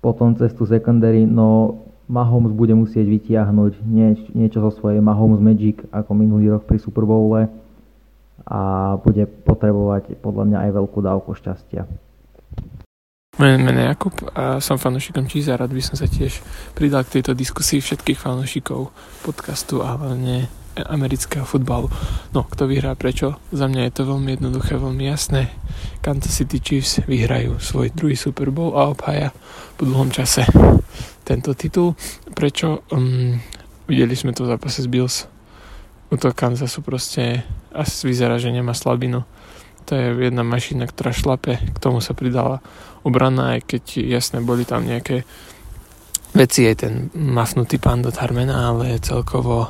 potom cez tú secondary, no Mahomes bude musieť vytiahnuť nieč, niečo zo svojej Mahomes Magic ako minulý rok pri Super Bowle a bude potrebovať podľa mňa aj veľkú dávku šťastia. Moje meno je Jakub a som fanúšikom Cheese a rád by som sa tiež pridal k tejto diskusii všetkých fanúšikov podcastu a hlavne amerického futbalu. No, kto vyhrá prečo? Za mňa je to veľmi jednoduché, veľmi jasné. Kansas City Chiefs vyhrajú svoj druhý Super Bowl a obhaja po dlhom čase tento titul. Prečo? Um, videli sme to v zápase s Bills. to Kansasu proste asi vyzerá, že nemá slabinu. To je jedna mašina, ktorá šlape. K tomu sa pridala obrana, aj keď jasne boli tam nejaké veci, aj ten mafnutý pán do Tarmena, ale celkovo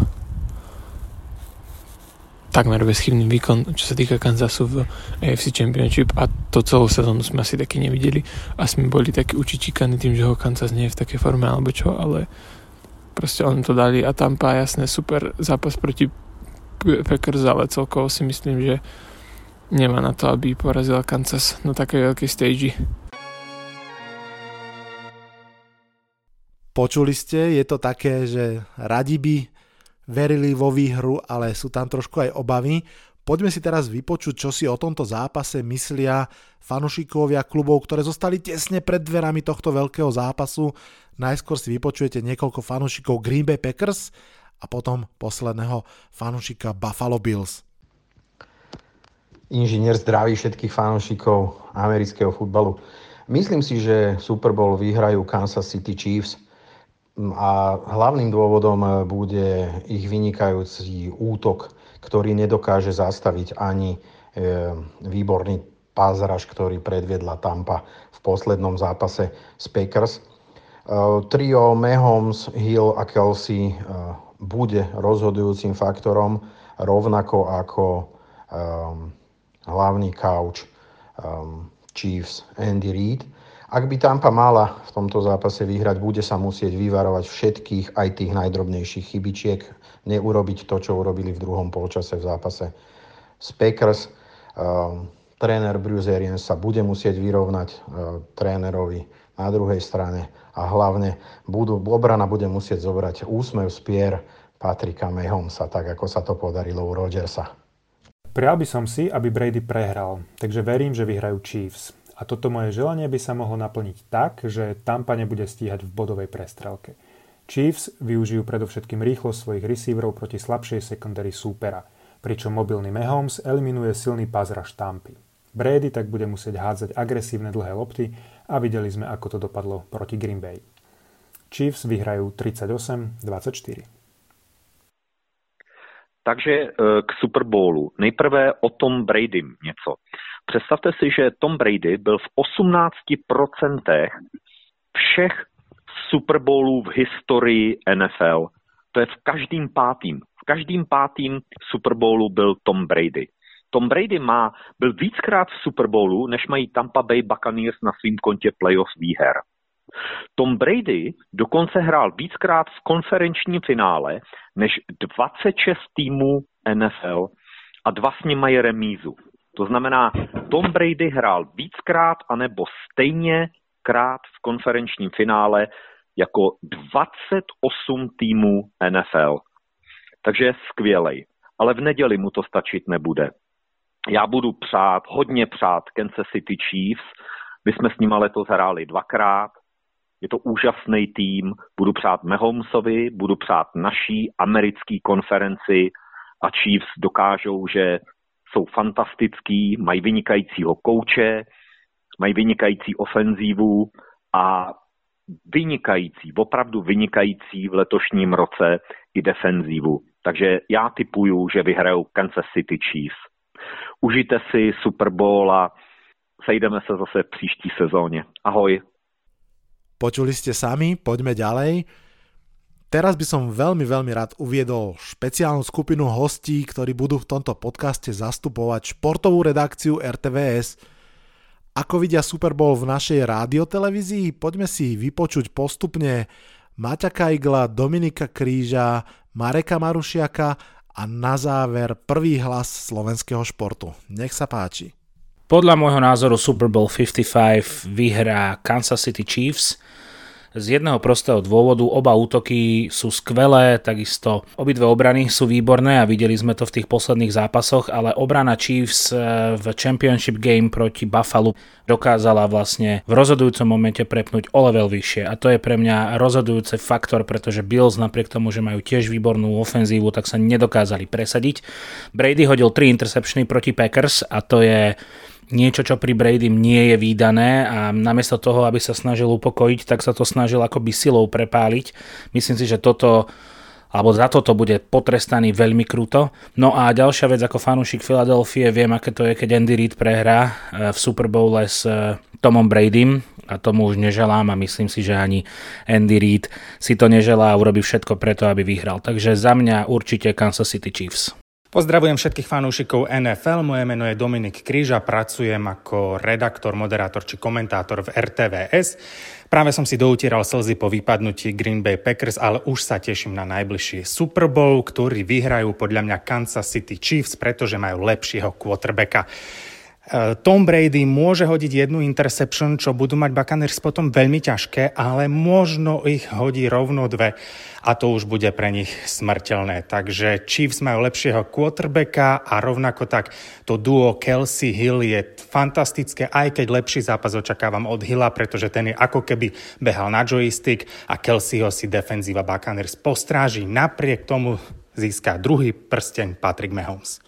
takmer bezchybný výkon, čo sa týka Kansasu v AFC Championship a to celú sezónu sme asi taky nevideli a sme boli takí učičíkaní tým, že ho Kansas nie je v takej forme alebo čo, ale proste on to dali a Tampa jasné super zápas proti Packers, ale celkovo si myslím, že nemá na to, aby porazila Kansas na takej veľkej stage. Počuli ste, je to také, že radi by verili vo výhru, ale sú tam trošku aj obavy. Poďme si teraz vypočuť, čo si o tomto zápase myslia fanušikovia klubov, ktoré zostali tesne pred dverami tohto veľkého zápasu. Najskôr si vypočujete niekoľko fanušikov Green Bay Packers a potom posledného fanušika Buffalo Bills. Inžinier zdraví všetkých fanušikov amerického futbalu. Myslím si, že Super Bowl vyhrajú Kansas City Chiefs a hlavným dôvodom e, bude ich vynikajúci útok, ktorý nedokáže zastaviť ani e, výborný pázraž, ktorý predviedla Tampa v poslednom zápase s Packers. E, trio Mahomes, Hill a Kelsey bude rozhodujúcim faktorom, rovnako ako hlavný couch Chiefs Andy Reid. Ak by Tampa mala v tomto zápase vyhrať, bude sa musieť vyvarovať všetkých, aj tých najdrobnejších chybičiek, neurobiť to, čo urobili v druhom polčase v zápase s Packers. Ehm, tréner Bruce Arians sa bude musieť vyrovnať e, trénerovi na druhej strane a hlavne budú, obrana bude musieť zobrať úsmev z pier Patrika Mahomesa, tak ako sa to podarilo u Rodgersa. Prial by som si, aby Brady prehral, takže verím, že vyhrajú Chiefs. A toto moje želanie by sa mohlo naplniť tak, že Tampa nebude stíhať v bodovej prestrelke. Chiefs využijú predovšetkým rýchlosť svojich receiverov proti slabšej secondary súpera, pričom mobilný Mahomes eliminuje silný pazra štampy. Brady tak bude musieť hádzať agresívne dlhé lopty a videli sme, ako to dopadlo proti Green Bay. Chiefs vyhrajú 38-24. Takže e, k Super Bowlu. Nejprve o Tom Brady něco. Představte si, že Tom Brady byl v 18% všech Super Bowlů v historii NFL. To je v každým pátým. V každým pátým Super Bowlu byl Tom Brady. Tom Brady má, byl víckrát v Super Bowlu, než mají Tampa Bay Buccaneers na svým kontě playoff výher. Tom Brady dokonce hrál víckrát v konferenčním finále než 26 týmů NFL a dva s ním mají remízu. To znamená, Tom Brady hrál víckrát anebo stejně krát v konferenčním finále jako 28 týmů NFL. Takže skvělej. Ale v neděli mu to stačit nebude. Já budu přát, hodně přát Kansas City Chiefs. My jsme s nimi letos hráli dvakrát. Je to úžasný tým. Budu přát Mahomesovi, budu přát naší americké konferenci a Chiefs dokážou, že jsou fantastický, mají vynikajícího kouče, mají vynikající ofenzívu a vynikající, opravdu vynikající v letošním roce i defenzívu. Takže já typuju, že vyhrajou Kansas City Chiefs. Užijte si Super Bowl a sejdeme se zase v příští sezóně. Ahoj. Počuli ste sami, poďme ďalej. Teraz by som veľmi, veľmi rád uviedol špeciálnu skupinu hostí, ktorí budú v tomto podcaste zastupovať športovú redakciu RTVS. Ako vidia Super Bowl v našej radiotelevízii, poďme si vypočuť postupne Maťa Kajgla, Dominika Kríža, Mareka Marušiaka a na záver prvý hlas slovenského športu. Nech sa páči. Podľa môjho názoru Super Bowl 55 vyhrá Kansas City Chiefs – z jedného prostého dôvodu. Oba útoky sú skvelé, takisto obidve obrany sú výborné a videli sme to v tých posledných zápasoch, ale obrana Chiefs eh, v Championship Game proti Buffalo dokázala vlastne v rozhodujúcom momente prepnúť o level vyššie a to je pre mňa rozhodujúci faktor, pretože Bills napriek tomu, že majú tiež výbornú ofenzívu, tak sa nedokázali presadiť. Brady hodil 3 interceptiony proti Packers a to je niečo, čo pri Brady nie je výdané a namiesto toho, aby sa snažil upokojiť, tak sa to snažil akoby silou prepáliť. Myslím si, že toto alebo za toto bude potrestaný veľmi kruto. No a ďalšia vec, ako fanúšik Filadelfie, viem, aké to je, keď Andy Reid prehrá eh, v Super Bowle s eh, Tomom Bradym a tomu už neželám a myslím si, že ani Andy Reid si to neželá a urobí všetko preto, aby vyhral. Takže za mňa určite Kansas City Chiefs. Pozdravujem všetkých fanúšikov NFL, moje meno je Dominik Kríža, pracujem ako redaktor, moderátor či komentátor v RTVS. Práve som si doutieral slzy po vypadnutí Green Bay Packers, ale už sa teším na najbližší Super Bowl, ktorý vyhrajú podľa mňa Kansas City Chiefs, pretože majú lepšieho quarterbacka. E, Tom Brady môže hodiť jednu interception, čo budú mať Buccaneers potom veľmi ťažké, ale možno ich hodí rovno dve a to už bude pre nich smrteľné. Takže Chiefs majú lepšieho quarterbacka a rovnako tak to duo Kelsey Hill je fantastické, aj keď lepší zápas očakávam od Hilla, pretože ten je ako keby behal na joystick a Kelseyho si defenzíva Buccaneers postráži. Napriek tomu získa druhý prsteň Patrick Mahomes.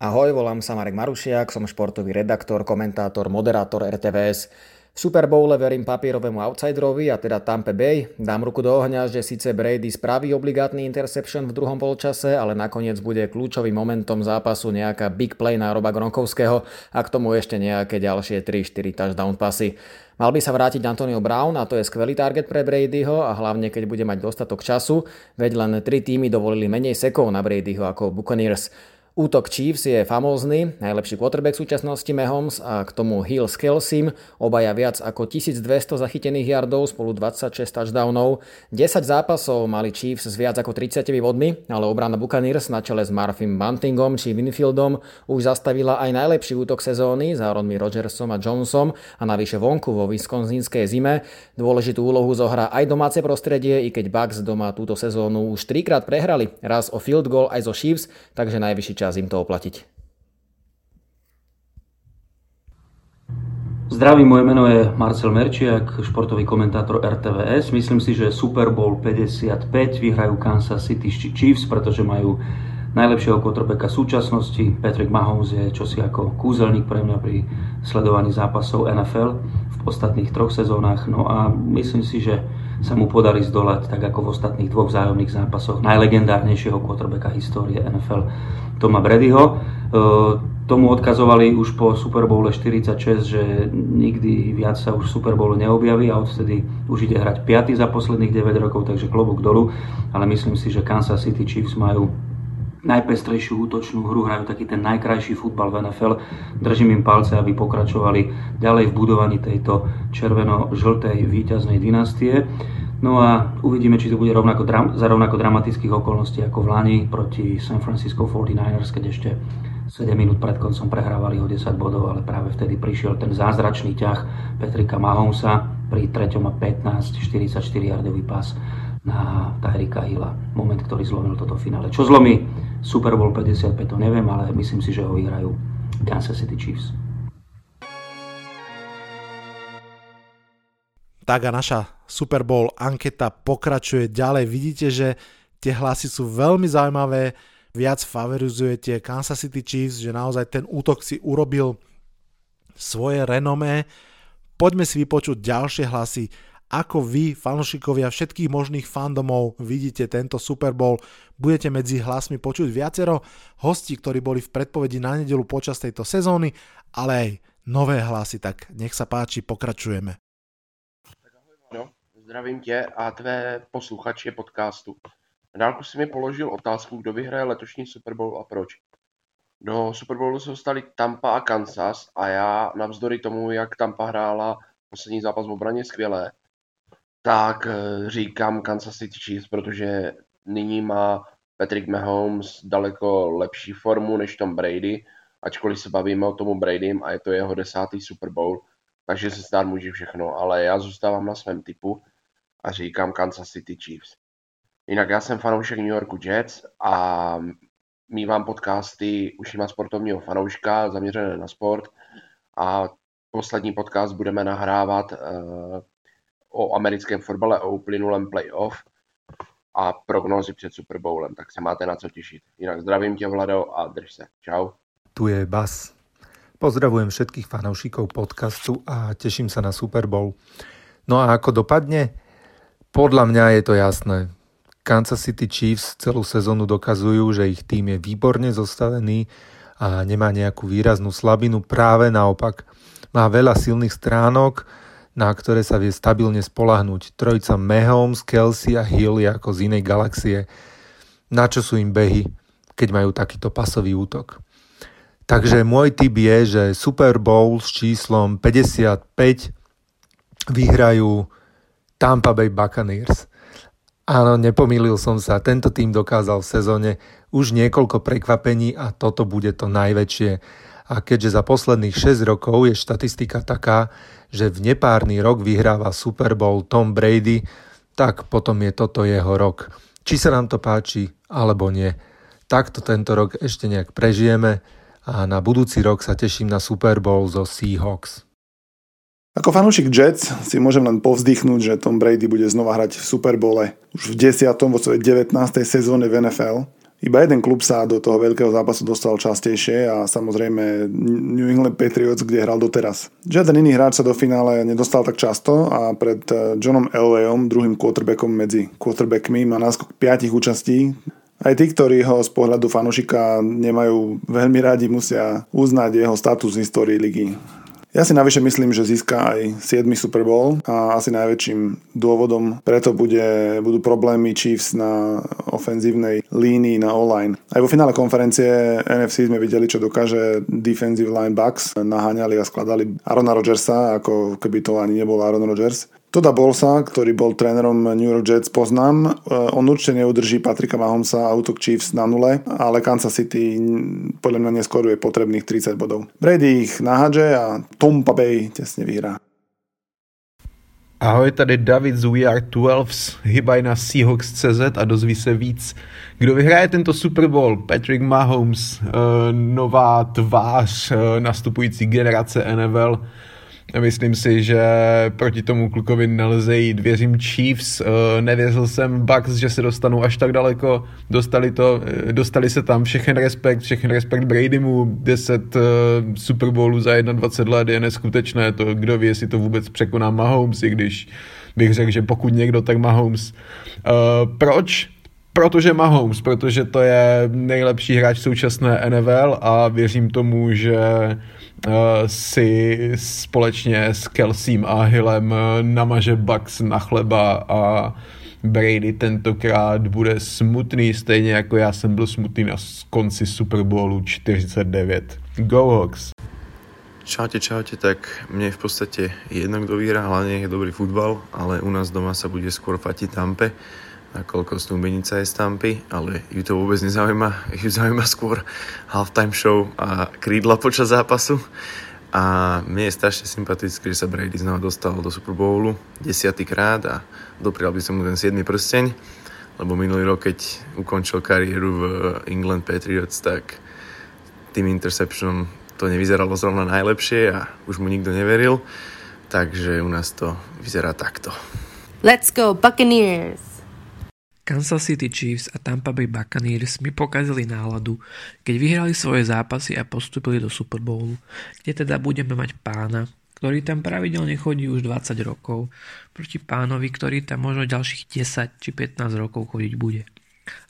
Ahoj, volám sa Marek Marušiak, som športový redaktor, komentátor, moderátor RTVS. V Super Bowle verím papierovému outsiderovi, a teda Tampa Bay. Dám ruku do ohňa, že síce Brady spraví obligátny interception v druhom polčase, ale nakoniec bude kľúčovým momentom zápasu nejaká big play na Roba Gronkovského a k tomu ešte nejaké ďalšie 3-4 touchdown pasy. Mal by sa vrátiť Antonio Brown a to je skvelý target pre Bradyho a hlavne keď bude mať dostatok času, veď len 3 týmy dovolili menej sekov na Bradyho ako Buccaneers. Útok Chiefs je famózny, najlepší quarterback súčasnosti Mahomes a k tomu Hill s Kelsim, obaja viac ako 1200 zachytených yardov, spolu 26 touchdownov. 10 zápasov mali Chiefs s viac ako 30 bodmi, ale obrana Buccaneers na čele s Marfim Buntingom či Winfieldom už zastavila aj najlepší útok sezóny s Aaronmi Rodgersom a Jonesom a navyše vonku vo Wisconsinskej zime. Dôležitú úlohu zohrá aj domáce prostredie, i keď Bucks doma túto sezónu už trikrát prehrali, raz o field goal aj zo Chiefs, takže najvyšší čas čas im to oplatiť. Zdravím, moje meno je Marcel Merčiak, športový komentátor RTVS. Myslím si, že Super Bowl 55 vyhrajú Kansas City Chiefs, pretože majú najlepšieho quarterbacka súčasnosti. Patrick Mahomes je čosi ako kúzelník pre mňa pri sledovaní zápasov NFL v ostatných troch sezónach. No a myslím si, že sa mu podarí zdolať, tak ako v ostatných dvoch vzájomných zápasoch, najlegendárnejšieho quarterbacka histórie NFL Toma Bradyho. E, tomu odkazovali už po Super Bowle 46, že nikdy viac sa už Super Bowle neobjaví a odvtedy už ide hrať 5. za posledných 9 rokov, takže klobúk dolu. Ale myslím si, že Kansas City Chiefs majú najpestrejšiu útočnú hru, hrajú taký ten najkrajší futbal v NFL. Držím im palce, aby pokračovali ďalej v budovaní tejto červeno-žltej víťaznej dynastie. No a uvidíme, či to bude rovnako, za rovnako dramatických okolností ako v Lani proti San Francisco 49ers, keď ešte 7 minút pred koncom prehrávali o 10 bodov, ale práve vtedy prišiel ten zázračný ťah Petrika Mahomesa pri 3. a 15, 44 yardový pas na Tyrika Hilla. Moment, ktorý zlomil toto finále. Čo zlomí Super Bowl 55, to neviem, ale myslím si, že ho vyhrajú Kansas City Chiefs. tak a naša Super Bowl anketa pokračuje ďalej. Vidíte, že tie hlasy sú veľmi zaujímavé, viac favorizujete Kansas City Chiefs, že naozaj ten útok si urobil svoje renomé. Poďme si vypočuť ďalšie hlasy, ako vy, fanúšikovia všetkých možných fandomov, vidíte tento Super Bowl. Budete medzi hlasmi počuť viacero hostí, ktorí boli v predpovedi na nedelu počas tejto sezóny, ale aj nové hlasy, tak nech sa páči, pokračujeme. Zdravím tě a tvé posluchače podcastu. Dálku si mi položil otázku, kdo vyhraje letošní Super Bowl a proč. Do Super Bowlu se dostali Tampa a Kansas a já navzdory tomu, jak Tampa hrála poslední zápas v obraně skvěle, tak eh, říkám Kansas City Chiefs, protože nyní má Patrick Mahomes daleko lepší formu než Tom Brady, ačkoliv se bavíme o tomu Bradym a je to jeho desátý Super Bowl, takže se stát může všechno, ale já zůstávám na svém typu a říkám Kansas City Chiefs. Jinak já jsem fanoušek New Yorku Jets a mývám podcasty ušima sportovního fanouška zaměřené na sport a poslední podcast budeme nahrávat uh, o americkém fotbale, o uplynulém playoff a prognózy před Super Bowlem, tak se máte na co těšit. Jinak zdravím tě Vlado a drž se. Čau. Tu je Bas. Pozdravujem všetkých fanoušikov podcastu a teším sa na Super Bowl. No a ako dopadne? Podľa mňa je to jasné. Kansas City Chiefs celú sezónu dokazujú, že ich tým je výborne zostavený a nemá nejakú výraznú slabinu. Práve naopak. Má veľa silných stránok, na ktoré sa vie stabilne spolahnúť. Trojica Mahomes, Kelsey a Hill ako z inej galaxie. Na čo sú im behy, keď majú takýto pasový útok? Takže môj tip je, že Super Bowl s číslom 55 vyhrajú Tampa Bay Buccaneers. Áno, nepomýlil som sa. Tento tým dokázal v sezóne už niekoľko prekvapení a toto bude to najväčšie. A keďže za posledných 6 rokov je štatistika taká, že v nepárny rok vyhráva Super Bowl Tom Brady, tak potom je toto jeho rok. Či sa nám to páči, alebo nie. Takto tento rok ešte nejak prežijeme a na budúci rok sa teším na Super Bowl zo Seahawks. Ako fanúšik Jets si môžem len povzdychnúť, že Tom Brady bude znova hrať v Super Bowle už v 10. vo svojej 19. sezóne v NFL. Iba jeden klub sa do toho veľkého zápasu dostal častejšie a samozrejme New England Patriots, kde hral doteraz. Žiaden iný hráč sa do finále nedostal tak často a pred eh, Johnom Elwayom, druhým quarterbackom medzi quarterbackmi, má náskok 5 účastí. Aj tí, ktorí ho z pohľadu fanúšika nemajú veľmi radi, musia uznať jeho status v histórii ligy. Ja si navyše myslím, že získa aj 7. Super Bowl a asi najväčším dôvodom preto bude, budú problémy Chiefs na ofenzívnej línii na online. Aj vo finále konferencie NFC sme videli, čo dokáže defensive line Bucks. Naháňali a skladali Arona Rodgersa, ako keby to ani nebol Aaron Rodgers. Toda Bolsa, ktorý bol trénerom New York Jets, poznám. E, on určite neudrží Patrika Mahomesa a útok Chiefs na nule, ale Kansas City podľa mňa neskôr je potrebných 30 bodov. Brady ich nahádže a Tampa Bay tesne vyhrá. Ahoj, tady David z We Are 12, hybaj na Seahawks.cz a dozví se víc. Kdo vyhraje tento Super Bowl? Patrick Mahomes, e, nová tvář e, nastupující generace NFL, Myslím si, že proti tomu klukovi nelze jít. Věřím Chiefs, eh, nevěřil jsem Bucks, že se dostanou až tak daleko. Dostali, to, eh, dostali se tam, všechen respekt, všechen respekt Bradymu. 10 eh, Super Bowlů za 21 let je neskutečné. To, kdo ví, jestli to vůbec překoná Mahomes, i když bych řekl, že pokud někdo, tak Mahomes. Proč? Protože Mahomes, protože to je nejlepší hráč současné NFL a věřím tomu, že si společně s Kelsím a Hillem eh, namaže Bucks na chleba a Brady tentokrát bude smutný, stejně jako já jsem byl smutný na konci Super Bowlu 49. Go Hawks! Čaute, čaute, tak mne je v podstate jedno, kto vyhrá, hlavne je dobrý futbal, ale u nás doma sa bude skôr fatiť Tampe nakoľko snúbenica je z Tampy, ale ju to vôbec nezaujíma. Ju zaujíma skôr halftime show a krídla počas zápasu. A mne je strašne sympatické, že sa Brady znova dostal do Super Bowlu desiatýkrát a doprial by som mu ten 7. prsteň, lebo minulý rok, keď ukončil kariéru v England Patriots, tak tým interceptionom to nevyzeralo zrovna najlepšie a už mu nikto neveril, takže u nás to vyzerá takto. Let's go Buccaneers! Kansas City Chiefs a Tampa Bay Buccaneers mi pokazili náladu, keď vyhrali svoje zápasy a postupili do Super Bowlu, kde teda budeme mať pána, ktorý tam pravidelne chodí už 20 rokov, proti pánovi, ktorý tam možno ďalších 10 či 15 rokov chodiť bude.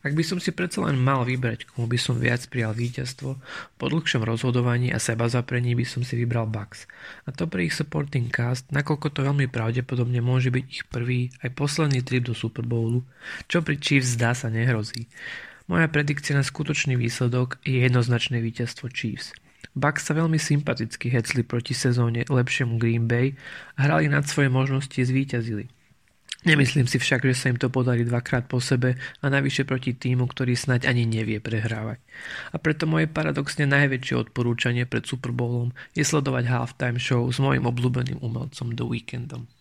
Ak by som si predsa len mal vybrať, komu by som viac prijal víťazstvo, po dlhšom rozhodovaní a seba zaprení by som si vybral Bucks. A to pre ich supporting cast, nakoľko to veľmi pravdepodobne môže byť ich prvý aj posledný trip do Super Bowlu, čo pri Chiefs zdá sa nehrozí. Moja predikcia na skutočný výsledok je jednoznačné víťazstvo Chiefs. Bucks sa veľmi sympaticky hecli proti sezóne lepšiemu Green Bay a hrali nad svoje možnosti zvíťazili. Nemyslím si však, že sa im to podarí dvakrát po sebe a navyše proti týmu, ktorý snať ani nevie prehrávať. A preto moje paradoxne najväčšie odporúčanie pred Super Bowlom je sledovať halftime show s mojim obľúbeným umelcom The Weekendom.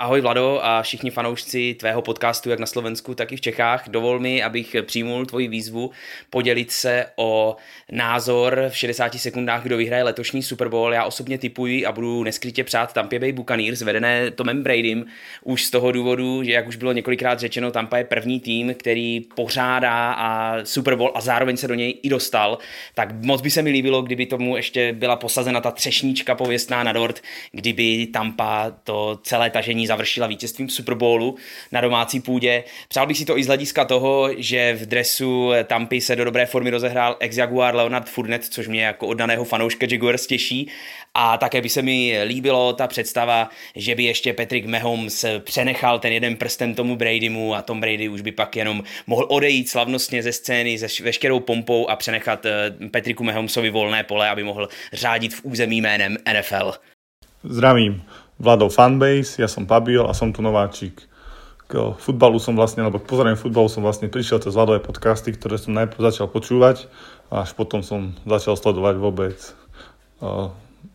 Ahoj Vlado a všichni fanoušci tvého podcastu, jak na Slovensku, tak i v Čechách. Dovol mi, abych přijmul tvoji výzvu podělit se o názor v 60 sekundách, kdo vyhraje letošní Super Bowl. Já osobně typuji a budu neskrytě přát Tampa Bay Buccaneers, vedené Tomem Bradym, už z toho důvodu, že jak už bylo několikrát řečeno, Tampa je první tým, který pořádá a Super Bowl a zároveň se do něj i dostal. Tak moc by se mi líbilo, kdyby tomu ještě byla posazena ta třešníčka pověstná na dort, kdyby Tampa to celé tažení završila vítězstvím Super Bowlu na domácí půdě. Přál bych si to i z hlediska toho, že v dresu Tampy se do dobré formy rozehrál ex-Jaguar Leonard Fournette, což mě jako oddaného fanouška Jaguars těší. A také by se mi líbilo ta představa, že by ještě Patrick Mahomes přenechal ten jeden prsten tomu Bradymu a Tom Brady už by pak jenom mohl odejít slavnostně ze scény se veškerou pompou a přenechat eh, Patricku Mahomesovi volné pole, aby mohl řádit v území jménem NFL. Zdravím. Vladov fanbase, ja som Pabil a som tu nováčik. K futbalu som vlastne, alebo k pozoreniu futbalu som vlastne prišiel cez Vladové podcasty, ktoré som najprv začal počúvať a až potom som začal sledovať vôbec uh,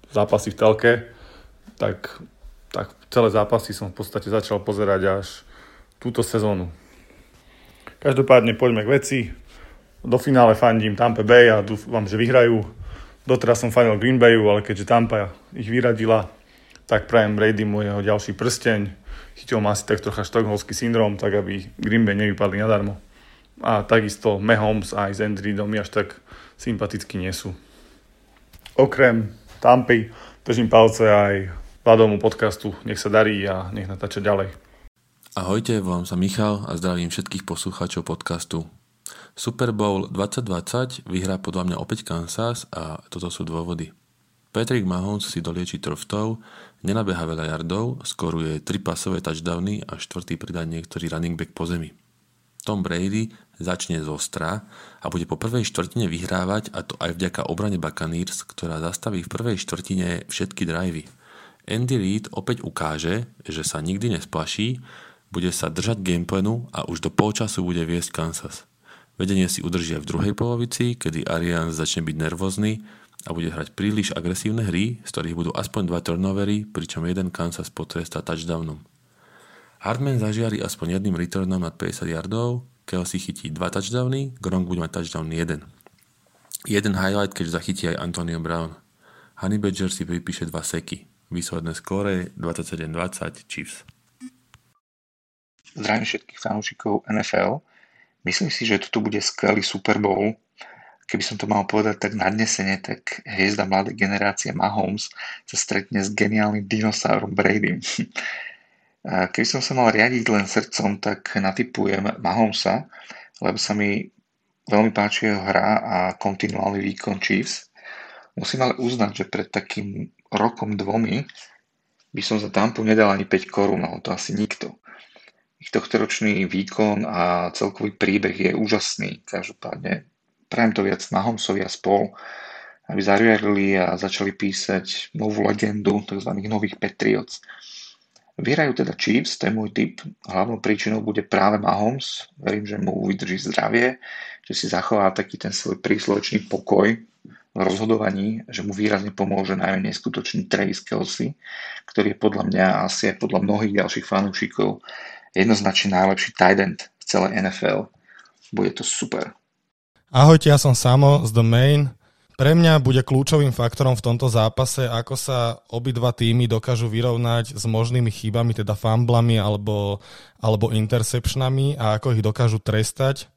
zápasy v telke. Tak, tak celé zápasy som v podstate začal pozerať až túto sezónu. Každopádne poďme k veci. Do finále fandím Tampa Bay a dúfam, že vyhrajú. Doteraz som fandil Green Bayu, ale keďže Tampa ich vyradila, tak prajem Brady mu jeho ďalší prsteň. Chytil ma asi tak trocha štokholský syndrom, tak aby Green Bay nevypadli nadarmo. A takisto Mahomes aj s Andrew mi až tak sympaticky nie sú. Okrem Tampy držím palce aj Vladomu podcastu. Nech sa darí a nech natáča ďalej. Ahojte, volám sa Michal a zdravím všetkých poslucháčov podcastu. Super Bowl 2020 vyhrá podľa mňa opäť Kansas a toto sú dôvody. Patrick Mahomes si dolieči trftov, nenabeha veľa yardov, skoruje 3 pasové touchdowny a štvrtý pridá niektorý running back po zemi. Tom Brady začne z ostra a bude po prvej štvrtine vyhrávať a to aj vďaka obrane Buccaneers, ktorá zastaví v prvej štvrtine všetky drivey. Andy Reid opäť ukáže, že sa nikdy nesplaší, bude sa držať gameplanu a už do polčasu bude viesť Kansas. Vedenie si udržia v druhej polovici, kedy Arians začne byť nervózny a bude hrať príliš agresívne hry, z ktorých budú aspoň dva turnovery, pričom jeden Kansas potrestá touchdownom. Hardman zažiari aspoň jedným returnom nad 50 yardov, Kelsey chytí dva touchdowny, Gronk bude mať touchdown 1. Jeden highlight, keď zachytí aj Antonio Brown. Honey Badger si pripíše dva seky. Výsledné skóre 27-20 Chiefs. Zdravím všetkých fanúšikov NFL. Myslím si, že toto bude skvelý Super Bowl keby som to mal povedať tak nadnesene, tak hviezda mladej generácie Mahomes sa stretne s geniálnym dinosaurom Brady. Keby som sa mal riadiť len srdcom, tak natypujem Mahomesa, lebo sa mi veľmi páči jeho hra a kontinuálny výkon Chiefs. Musím ale uznať, že pred takým rokom dvomi by som za Tampu nedal ani 5 korún, ale to asi nikto. Ich tohtoročný výkon a celkový príbeh je úžasný. Každopádne prajem to viac Mahomesovi a spol, aby zariadili a začali písať novú legendu tzv. nových Patriots. Vyhrajú teda Chiefs, to je môj tip. Hlavnou príčinou bude práve Mahomes. Verím, že mu vydrží zdravie, že si zachová taký ten svoj príslovečný pokoj v rozhodovaní, že mu výrazne pomôže najmä neskutočný Travis Kelsey, ktorý je podľa mňa asi aj podľa mnohých ďalších fanúšikov jednoznačne najlepší tight end v celej NFL. Bude to super. Ahojte, ja som Samo z The Main. Pre mňa bude kľúčovým faktorom v tomto zápase, ako sa obidva týmy dokážu vyrovnať s možnými chybami, teda famblami alebo, alebo interceptionami a ako ich dokážu trestať.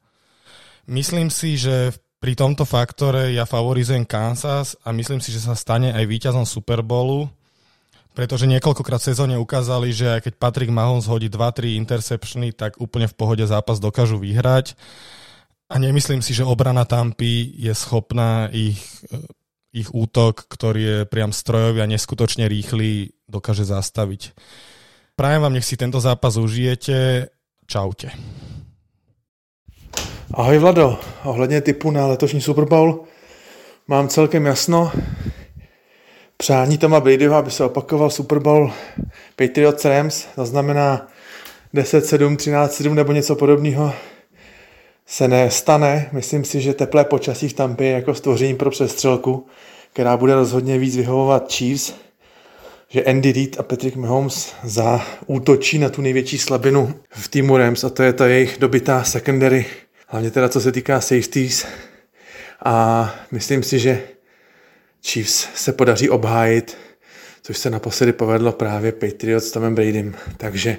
Myslím si, že pri tomto faktore ja favorizujem Kansas a myslím si, že sa stane aj víťazom Super Bowlu, pretože niekoľkokrát v sezóne ukázali, že aj keď Patrick Mahomes hodí 2-3 interceptiony, tak úplne v pohode zápas dokážu vyhrať. A nemyslím si, že obrana Tampy je schopná ich, ich útok, ktorý je priam strojový a neskutočne rýchly, dokáže zastaviť. Prajem vám, nech si tento zápas užijete. Čaute. Ahoj Vlado, ohledně typu na letošní Super Bowl mám celkem jasno. Přání Toma Bradyho, aby se opakoval Super Bowl Patriots Rams, to znamená 10-7, 13-7 nebo něco podobného se nestane. Myslím si, že teplé počasí v Tampě je jako stvoření pro přestřelku, která bude rozhodně víc vyhovovat Chiefs, že Andy Reid a Patrick Mahomes za útočí na tu největší slabinu v týmu Rams a to je ta jejich dobitá secondary, hlavně teda co se týká safeties a myslím si, že Chiefs se podaří obhájit, což se naposledy povedlo právě Patriots s Tomem Bradym. Takže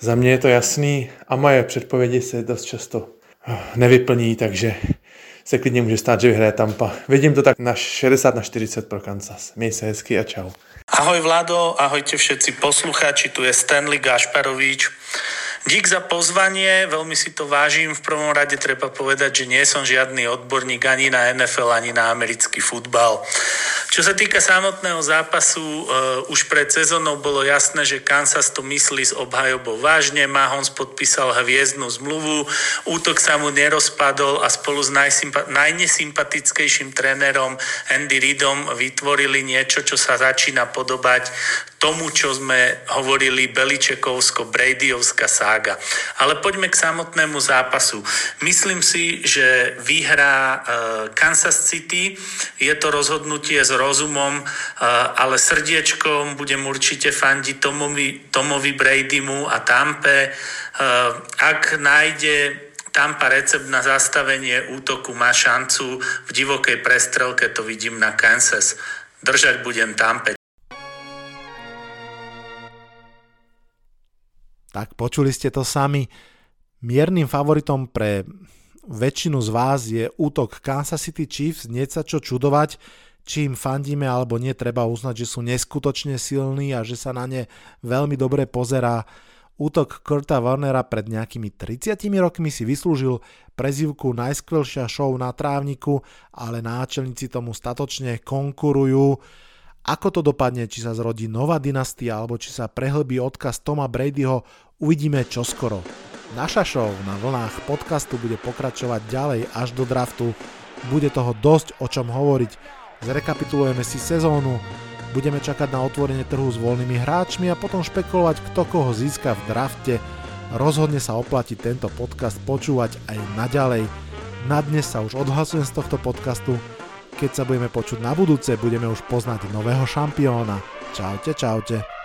za mě je to jasný a moje předpovědi se dost často nevyplní, takže se klidně může stát, že vyhraje Tampa. Vidím to tak na 60 na 40 pro Kansas. Měj se hezky a čau. Ahoj Vlado, ahojte všetci poslucháči, tu je Stanley Gašparovič. Dík za pozvanie, veľmi si to vážim. V prvom rade treba povedať, že nie som žiadny odborník ani na NFL, ani na americký futbal. Čo sa týka samotného zápasu, uh, už pred sezónou bolo jasné, že Kansas to myslí s obhajobou vážne. Mahomes podpísal hviezdnu zmluvu, útok sa mu nerozpadol a spolu s najnesympatickejším trénerom Andy Reidom vytvorili niečo, čo sa začína podobať tomu, čo sme hovorili Beličekovsko-Bradyovská sága. Ale poďme k samotnému zápasu. Myslím si, že vyhrá uh, Kansas City. Je to rozhodnutie s rozumom, ale srdiečkom budem určite fandiť Tomovi, Tomovi Bradymu a Tampe. Ak nájde Tampa recept na zastavenie útoku má šancu. V divokej prestrelke to vidím na Kansas. Držať budem Tampe. Tak počuli ste to sami. Miernym favoritom pre väčšinu z vás je útok Kansas City Chiefs, nie sa čo čudovať, či im fandíme alebo nie, treba uznať, že sú neskutočne silní a že sa na ne veľmi dobre pozerá. Útok Kurta Warnera pred nejakými 30 rokmi si vyslúžil prezivku najskvelšia show na trávniku, ale náčelníci tomu statočne konkurujú. Ako to dopadne, či sa zrodí nová dynastia, alebo či sa prehlbí odkaz Toma Bradyho, uvidíme čoskoro. Naša show na vlnách podcastu bude pokračovať ďalej až do draftu. Bude toho dosť o čom hovoriť. Zrekapitulujeme si sezónu, Budeme čakať na otvorenie trhu s voľnými hráčmi a potom špekulovať, kto koho získa v drafte. Rozhodne sa oplatí tento podcast počúvať aj naďalej. Na dnes sa už odhlasujem z tohto podcastu. Keď sa budeme počuť na budúce, budeme už poznať nového šampióna. Čaute, čaute.